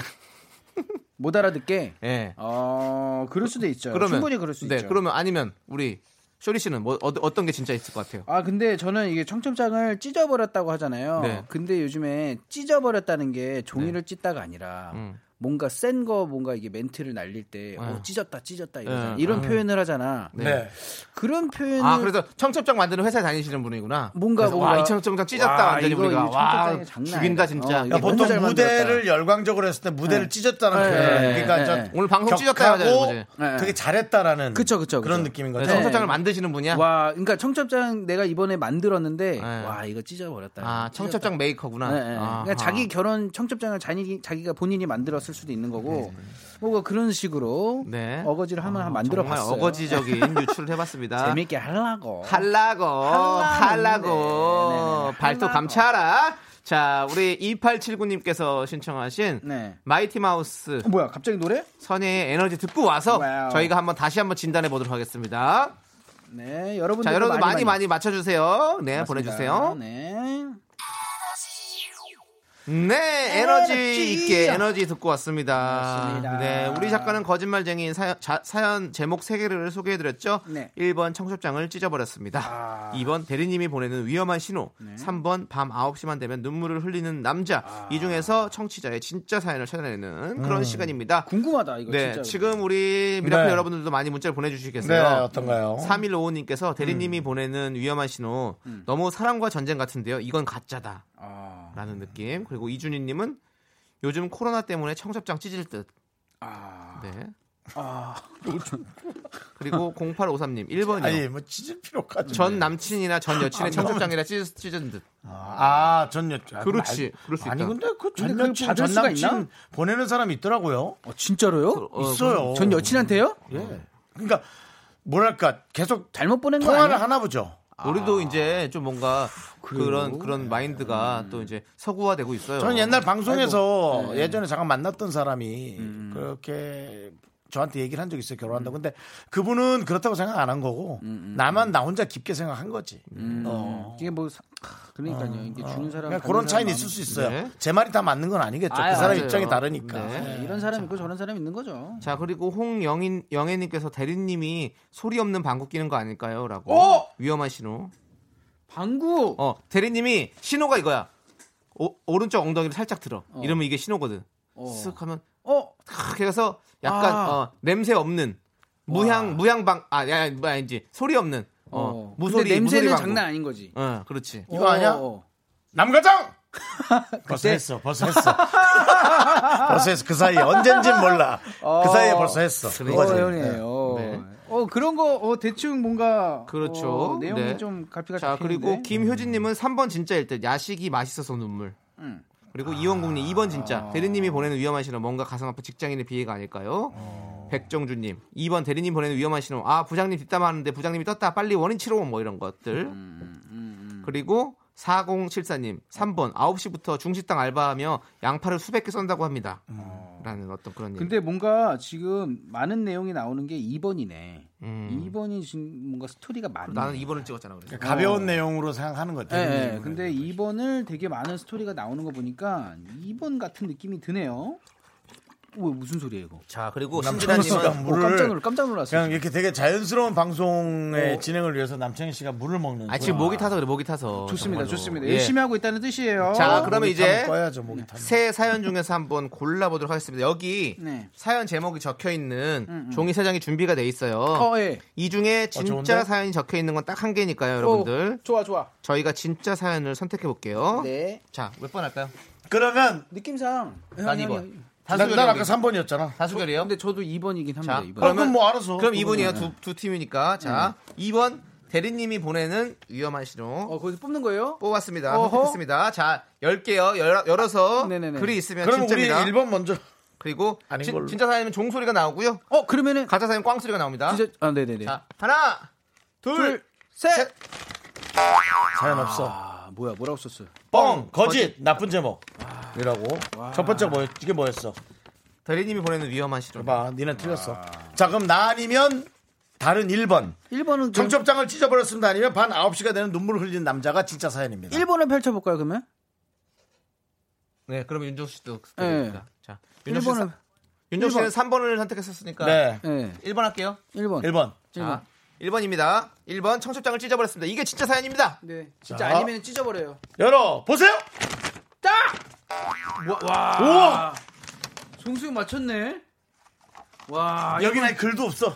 못 알아듣게 네. 어 그럴 수도 있죠. 그러면 충분히 그럴 수 네. 있죠. 그러면 아니면 우리 쇼리 씨는 뭐 어, 어떤 게 진짜 있을 것 같아요? 아 근데 저는 이게 청첩장을 찢어버렸다고 하잖아요. 네. 근데 요즘에 찢어버렸다는 게 종이를 찢다가 아니라 음. 뭔가 센 거 뭔가 이게 멘트를 날릴 때 어, 찢었다 찢었다 이러잖아. 네. 이런 아. 표현을 하잖아. 네. 그런 표현을 아, 그래서 청첩장 만드는 회사에 다니시는 분이구나. 뭔가 뭔가 와, 이 청첩장 찢었다 와, 완전히 이거, 우리가 이거 와 죽인다. 진짜. 어, 너무 보통 잘 무대를 열광적으로 했을 때 무대를 찢었다는 네. 표현. 네. 그러니까 네. 저 네. 오늘 방송 격하고 찢었다 하잖아요, 이거지. 네. 되게 잘했다라는 그쵸, 그쵸, 그런. 느낌인 네, 거죠. 청첩장을 만드시는 분이야. 와, 그러니까 청첩장 내가 이번에 만들었는데 네. 와 이거 찢어버렸다. 아 청첩장 메이커구나. 네, 네. 그러니까 자기 결혼 청첩장을 자기 자기가 본인이 만들었을 수도 있는 거고 뭐 그런 식으로 네. 어거지를 한번 한 만들어 봤어요. 어거지적인 유추를 해봤습니다. 재밌게 하려고. 할라고 할라고 발톱 감춰라. 자, 우리 2879님께서 신청하신 네. 마이티 마우스 어, 뭐야 갑자기 노래? 선예 에너지 듣고 와서 wow. 저희가 한번 다시 한번 진행해 보도록 하겠습니다. 네, 여러분들 자, 여러분 많이 많이, 맞춰 주세요. 네, 맞습니다. 보내 주세요. 네. 네, 에너지 에너지. 있게 에너지 듣고 왔습니다. 맞습니다. 네, 우리 작가는 거짓말쟁이인 사연, 자- 사연 제목 3개를 소개해 드렸죠. 네. 1번 청첩장을 찢어버렸습니다. 아. 2번 대리님이 보내는 위험한 신호. 네. 3번 밤 9시만 되면 눈물을 흘리는 남자. 아. 이 중에서 청취자의 진짜 사연을 찾아내는 그런 음. 시간입니다. 궁금하다 이거 네, 진짜. 지금 우리 미라클 네. 여러분들도 많이 문자를 보내 주시겠어요. 네, 어떤가요? 3155님께서 대리님이 보내는 위험한 신호. 음. 너무 사랑과 전쟁 같은데요. 이건 가짜다. 아, 라는 느낌. 그리고 이준희 님은 요즘 코로나 때문에 청첩장 찢을 듯. 아, 네. 아, 그리고 0853님 1번이요. 아니 뭐 찢을 필요까지. 전 남친이나 전 여친의 청첩장이라 찢, 찢은 듯. 아, 전 여. 아, 그렇지. 그럴 수 아니 있다. 근데 그 근데 전 남친 전? 보내는 사람이 있더라고요. 어, 진짜로요? 어, 있어요. 전 여친한테요? 예. 그러니까 뭐랄까 계속 잘못 보낸 거 통화를? 하나 보죠. 우리도 이제 좀 뭔가 그런 그런 마인드가 또 이제 서구화되고 있어요. 저는 옛날 방송에서 네. 예전에 잠깐 만났던 사람이 음. 그렇게 저한테 얘기를 한 적이 있어요 결혼한다고 근데 그분은 그렇다고 생각 안 한 거고 음, 나만 나 혼자 깊게 생각한 거지 어. 이게 뭐 사- 그러니까요. 이게 주는 사람 받는 그런 차이는 있을 수 있어요 네. 제 말이 다 맞는 건 아니겠죠 아유, 그 사람 맞아요. 입장이 다르니까 네. 마음이- 네, 이런 사람 있고 저런 사람 있는 거죠. 자 그리고 홍영인 영애님께서 대리님이 소리 없는 방구 끼는 거 아닐까요?라고 어? 위험한 신호. 방구. 어 대리님이 신호가 이거야. 오, 오른쪽 엉덩이를 살짝 들어. 어. 이러면 이게 신호거든. 어. 쓱 하면 어, 탁 해서 약간 아. 어, 냄새 없는 무향 무향방 아 야, 뭐야 이제 소리 없는 어, 어. 무소리 근데 냄새는 무소리. 장난 아닌 거지. 어 그렇지. 이거 아니야? 어. 남과장 벌써 했어 벌써 했어 벌써 했어 그 사이에 언젠진 몰라 그 사이에 벌써 했어 어, 그거지 형이에요. 네. 어 그런 거 어, 대충 뭔가 그렇죠. 어, 내용이 네. 좀 갈피가 자 잡히는데. 그리고 김효진님은 3번 진짜일 듯 야식이 맛있어서 눈물. 음. 그리고 이원국님 2번 진짜 아. 대리님이 보내는 위험한 신호 뭔가 가슴 아픈 직장인의 비애가 아닐까요? 어. 백정주님 2번 대리님 보내는 위험한 신호 아 부장님 뒷담화하는데 부장님이 떴다 빨리 원인 치료 뭐 이런 것들 음, 그리고 4074님 3번 9시부터 중식당 알바하며 양파를 수백 개 썬다고 합니다 라는 어떤 그런 얘기 근데 뭔가 지금 많은 내용이 나오는 게 2번이네. 음. 2번이 지금 뭔가 스토리가 많네. 나는 2번을 찍었잖아 그래서 가벼운 내용으로 생각하는 거죠 예, 예. 근데 2번을 되게 많은 스토리가 나오는 거 보니까 2번 같은 느낌이 드네요. 오, 무슨 소리예요, 이거? 자 그리고 남창희 신진아님은 씨가 어, 물을 깜짝 놀 깜짝 놀랐어요. 그냥 이렇게 되게 자연스러운 방송의 어. 진행을 위해서 남창희 씨가 물을 먹는 아 지금. 목이 타서 그래 목이 타서 좋습니다. 정말로. 좋습니다. 예. 열심히 하고 있다는 뜻이에요. 자 그러면 이제 꺼야죠 새 사연 중에서 한번 골라보도록 하겠습니다. 여기 네. 사연 제목이 적혀 있는 음, 음. 종이 세 장이 준비가 돼 있어요. 어, 예. 이 중에 진짜 좋은데? 사연이 적혀 있는 건 딱 한 개니까요, 여러분들. 오, 좋아, 좋아. 저희가 진짜 사연을 선택해 볼게요. 네. 자, 몇 번 할까요? 그러면 느낌상 난 아니, 2번. 난, 난 아까 3번이었잖아 다수결이에요? 근데 저도 2번이긴 합니다. 자, 2번. 그러면 그러면 뭐 알아서 그럼 그거는. 2번이에요. 두, 두 팀이니까. 자, 2번 대리님이 보내는 위험한 신호. 어, 거기서 뽑는 거예요? 뽑았습니다. 어허. 선택했습니다. 자, 10개요. 열어, 열어서 네네네. 글이 있으면 그러면 우리 진짜입니다. 1번 먼저 그리고 아닌 진, 걸로. 진짜 사연이면 종소리가 나오고요. 어, 그러면은 가짜 사연 꽝 소리가 나옵니다. 진짜 아, 네, 네, 네. 자, 하나, 둘, 둘, 셋. 사연 없어 아, 뭐야? 뭐라고 썼어요? 뻥 거짓 나쁜 제목 이라고 첫 번째 뭐 이게 뭐였어 대리님이 보내는 위험한 신호. 봐 니는 틀렸어 자 그럼 나 아니면 다른 1번 1번은 청첩장을 찢어버렸습니다 아니면 밤 9시가 되는 눈물을 흘리는 남자가 진짜 사연입니다 1번을 펼쳐 볼까요, 그러면? 네, 그러면 윤정수 씨도 네. 스토리입니다. 자, 윤정수 씨, 1번은 사- 윤정수 씨는 3번을 선택했었으니까 네 네. 1번 할게요. 1번. 1번 자, 1번입니다. 1번 청첩장을 찢어버렸습니다. 이게 진짜 사연입니다. 네. 진짜 자. 아니면 찢어 버려요. 열어 보세요 딱! 와. 우와 정수영 맞췄네. 와, 여기는 글도 없어.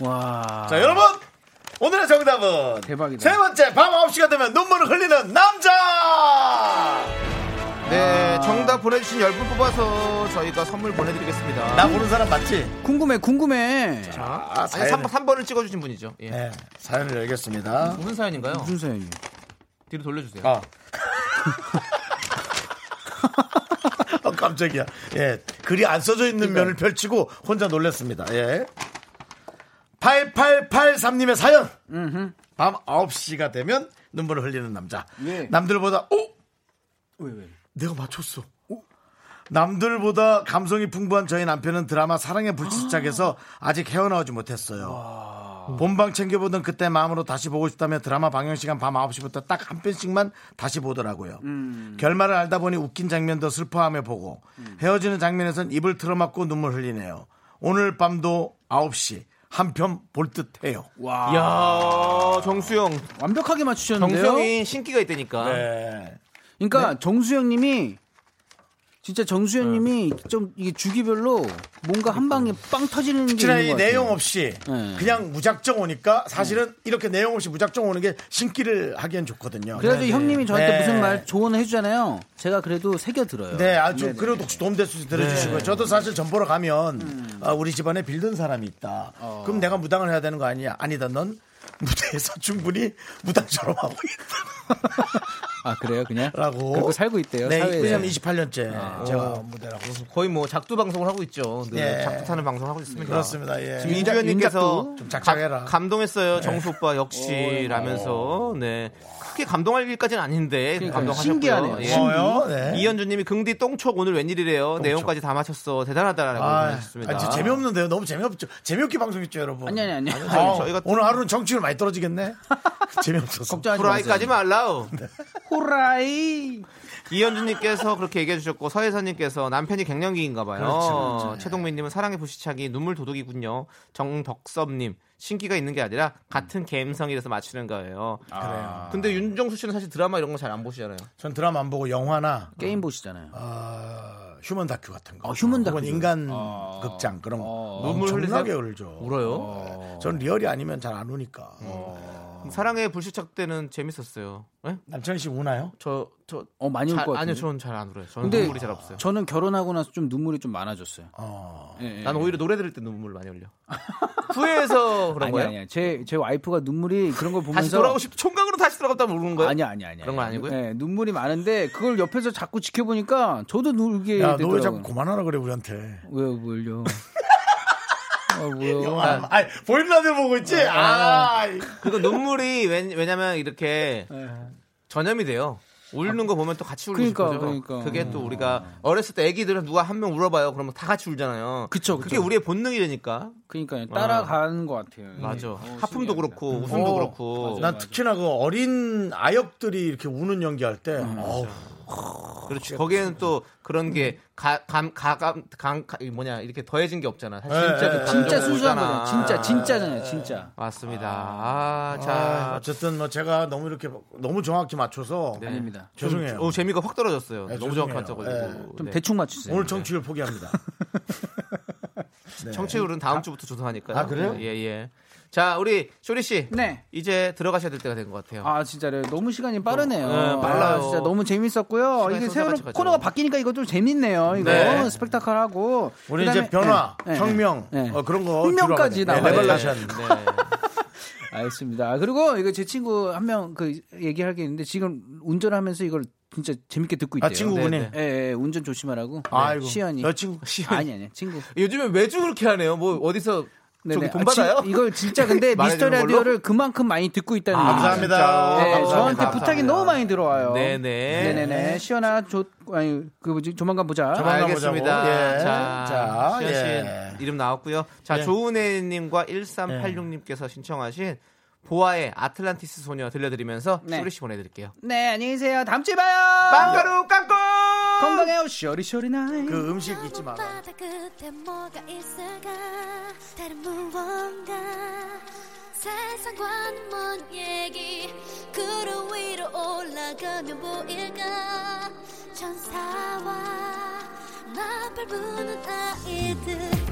와. 자, 여러분! 오늘의 정답은 대박이다. 세 번째 밤 9시가 되면 눈물을 흘리는 남자! 네, 정답 보내주신 10분 뽑아서 저희가 선물 보내드리겠습니다. 나 보는 사람 맞지? 궁금해, 궁금해. 자, 아, 아니, 사연을- 3, 3번을 찍어주신 분이죠. 예. 네, 사연을 열겠습니다. 무슨 사연인가요? 무슨 사연이? 뒤로 돌려주세요. 아. 어, 깜짝이야. 예. 글이 안 써져 있는 면을 펼치고 혼자 놀랐습니다. 예. 8883님의 사연. 밤 9시가 되면 눈물을 흘리는 남자. 예. 남들보다, 오! 왜, 왜? 내가 맞췄어. 오! 남들보다 감성이 풍부한 저희 남편은 드라마 사랑의 불시착에서 아직 헤어나오지 못했어요. 본방 챙겨보던 그때 마음으로 다시 보고 싶다며 드라마 방영시간 밤 9시부터 딱 한 편씩만 다시 보더라고요. 결말을 알다 보니 웃긴 장면도 슬퍼하며 보고 헤어지는 장면에선 입을 틀어막고 눈물 흘리네요. 오늘 밤도 9시 한 편 볼 듯해요. 와. 이야, 정수영. 완벽하게 맞추셨는데요. 정수영이 신기가 있다니까. 네. 그러니까 정수영님이 진짜 정수영님이 좀 이게 주기별로 뭔가 한 방에 빵 터지는 게 있는 이 것. 내용 없이 네. 그냥 무작정 오니까 사실은 이렇게 내용 없이 무작정 오는 게 신기를 하기엔 좋거든요. 그래도 네, 형님이 네. 저한테 네. 무슨 말 조언을 해주잖아요. 제가 그래도 새겨 들어요. 네, 아주 그래도 혹시 도움 될 수 있으면 들어주시고요. 네. 저도 사실 전 보러 가면 음. 아, 우리 집안에 빌던 사람이 있다. 어. 그럼 내가 무당을 해야 되는 거 아니야? 아니다. 넌 무대에서 충분히 무당처럼 하고 있다. 아 그래요, 그냥? 라고. 그렇게 살고 있대요. 네, 사회에. 왜냐면 28년째 아. 제가 무대라고. 거의 뭐 작두 방송을 하고 있죠. 늘 예. 작두 타는 방송을 하고 있습니다. 그렇습니다. 예. 지금 이주연님께서 좀 작작해라. 감동했어요. 네. 정수 오빠 역시 라면서 네 크게 감동할 일까지는 아닌데 그러니까요. 감동하셨고요. 신기하네요. 예. 고마워요. 네. 이현주님이 긍디 똥촉 오늘 웬일이래요. 내용까지 다 맞췄어. 대단하다라고 아, 보내주셨습니다. 아, 재미없는데요. 너무 재미없죠. 재미없게 방송했죠, 여러분. 아니 아니 아니. 아, 저희가 또- 오늘 하루는 정치율 많이 떨어지겠네. 재미없어서. 걱정하지 후라이까지 마세요. 말라우. 호라이. 이현주님께서 그렇게 얘기해 주셨고 서혜선님께서 남편이 갱년기인가 봐요. 그렇죠, 그렇죠. 최동민님은 사랑의 불시착이 눈물 도둑이군요. 정덕섭님 신기가 있는 게 아니라 같은 감성이라서 맞추는 거예요. 그래요. 근데 윤정수 씨는 사실 드라마 이런 거 잘 안 보시잖아요. 전 드라마 안 보고 영화나 게임 보시잖아요. 아, 휴먼 다큐 같은 거. 어, 휴먼 혹은 다큐. 인간 어. 극장 그런 거. 어. 눈물 흘리세요? 울죠. 울어요? 전 리얼이 아니면 잘 안 우니까. 사랑의 불시착 때는 재밌었어요. 예? 남창희 씨 우나요? 저, 저, 어 많이 울 잘, 것 같아요. 아니요, 저는 잘 안 울어요. 저는 근데 눈물이 잘 없어요. 저는 결혼하고 나서 좀 눈물이 좀 많아졌어요. 어. 예, 예. 난 오히려 노래 들을 때 눈물 많이 흘려. 후회해서 그런 아니 거예요? 아니야. 제, 제 와이프가 눈물이 그런 걸 보면서 다시 돌아오고 싶, 총각으로 다시 돌아갔다면 우는 거예요? 아니 아니 아니. 그런 건 아니고요? 네, 눈물이 많은데 그걸 옆에서 자꾸 지켜보니까 저도 울게 야, 너왜 되더라고요. 자꾸 그만하라 그래 우리한테. 왜 울려? 아, 뭐야? 아, 아니, 보이는 라디오 보고 있지? 아, 그리고 눈물이 왜, 왜냐면 이렇게 예. 전염이 돼요. 울는 거 보면 또 같이 울고 그러니까, 싶어져. 그러니까. 그게 또 우리가 어렸을 때 애기들은 누가 한 명 울어봐요. 그러면 다 같이 울잖아요. 그쵸, 그게 그쵸. 우리의 본능이라니까. 그러니까 따라가는 것 같아요. 맞아. 어, 하품도 신기하다. 그렇고 웃음도 어, 그렇고. 난 특히나 그 어린 아역들이 이렇게 우는 연기할 때, 어우, 그렇지. 거기에는 또 그런 게 가, 감, 가감, 감, 가, 이 뭐냐, 이렇게 더해진 게 없잖아. 사실 네, 진짜 네, 그 네. 진짜 순수한. 거죠. 진짜 진짜잖아요. 진짜. 맞습니다. 아, 아, 자. 어쨌든 뭐 제가 너무 이렇게 너무 정확히 맞춰서 네. 아닙니다. 죄송해요. 오, 재미가 확 떨어졌어요. 네, 너무. 정확히 맞춰가지고. 네. 좀 네. 대충 맞추세요. 오늘 정치율 포기합니다. 네. 청취율은 다음 주부터 조사하니까요. 아, 그래요? 예, 예. 자, 우리 쇼리 씨. 네. 이제 들어가셔야 될 때가 된 것 같아요. 아 진짜요. 너무 시간이 빠르네요. 네, 빨라요. 아, 진짜 너무 재밌었고요. 이게 새로운. 코너가 바뀌니까 이것도 재밌네요. 이거 네. 스펙타클하고. 우리 그다음에- 이제 변화, 네, 네. 혁명, 네. 어, 그런 거. 혁명까지. 나와요. 네. 네. 알겠습니다. 그리고 이거 제 친구 한 명 그 얘기할 게 있는데 지금 운전하면서 이걸 진짜 재밌게 듣고 있대요. 아, 친구분이? 네, 예, 예, 운전 조심하라고. 아이고. 시연이. 여 친구. 아니 아니 친구. 요즘에 매주 그렇게 하네요. 뭐 어디서 저기. 돈 아, 받아요? 진- 이걸 진짜 근데 미스터? 라디오를 그만큼 많이 듣고 있다는 아. 감사합니다. 네, 감사합니다. 저한테 감사합니다. 부탁이 너무 많이 들어와요. 네네. 네네네. 시연아, 조, 아니, 그 뭐지, 조만간 보자. 조만간 알겠습니다. 보자고. 예. 자, 자, 시현 씨 예. 이름 나왔고요. 자, 예. 조은혜님과 1386님께서 신청하신 보아의 아틀란티스 소녀 들려드리면서 네. 쇼리 씨 보내드릴게요. 네, 안녕히 계세요. 다음 주에 봐요. 빵가루 깡꿍! 건강해요. 쇼리쇼리 나이. 그 음식 잊지 마라. 바다 끝에 뭐가 있을까 다른 무언가 세상과는 먼 얘기 구름 위로 올라가면 보일까 천사와 나팔 부는 아이들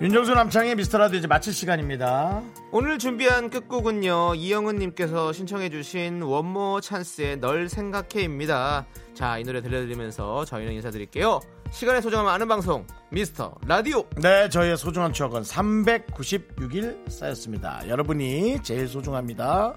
윤정수 남창의 미스터라디오 이제 마칠 시간입니다. 오늘 준비한 끝곡은요 이영은님께서 신청해주신 원모 찬스의 널 생각해입니다. 자 이 노래 들려드리면서 저희는 인사드릴게요. 시간의 소중함을 아는 방송 미스터 라디오. 네, 저희의 소중한 추억은 396일 쌓였습니다. 여러분이 제일 소중합니다.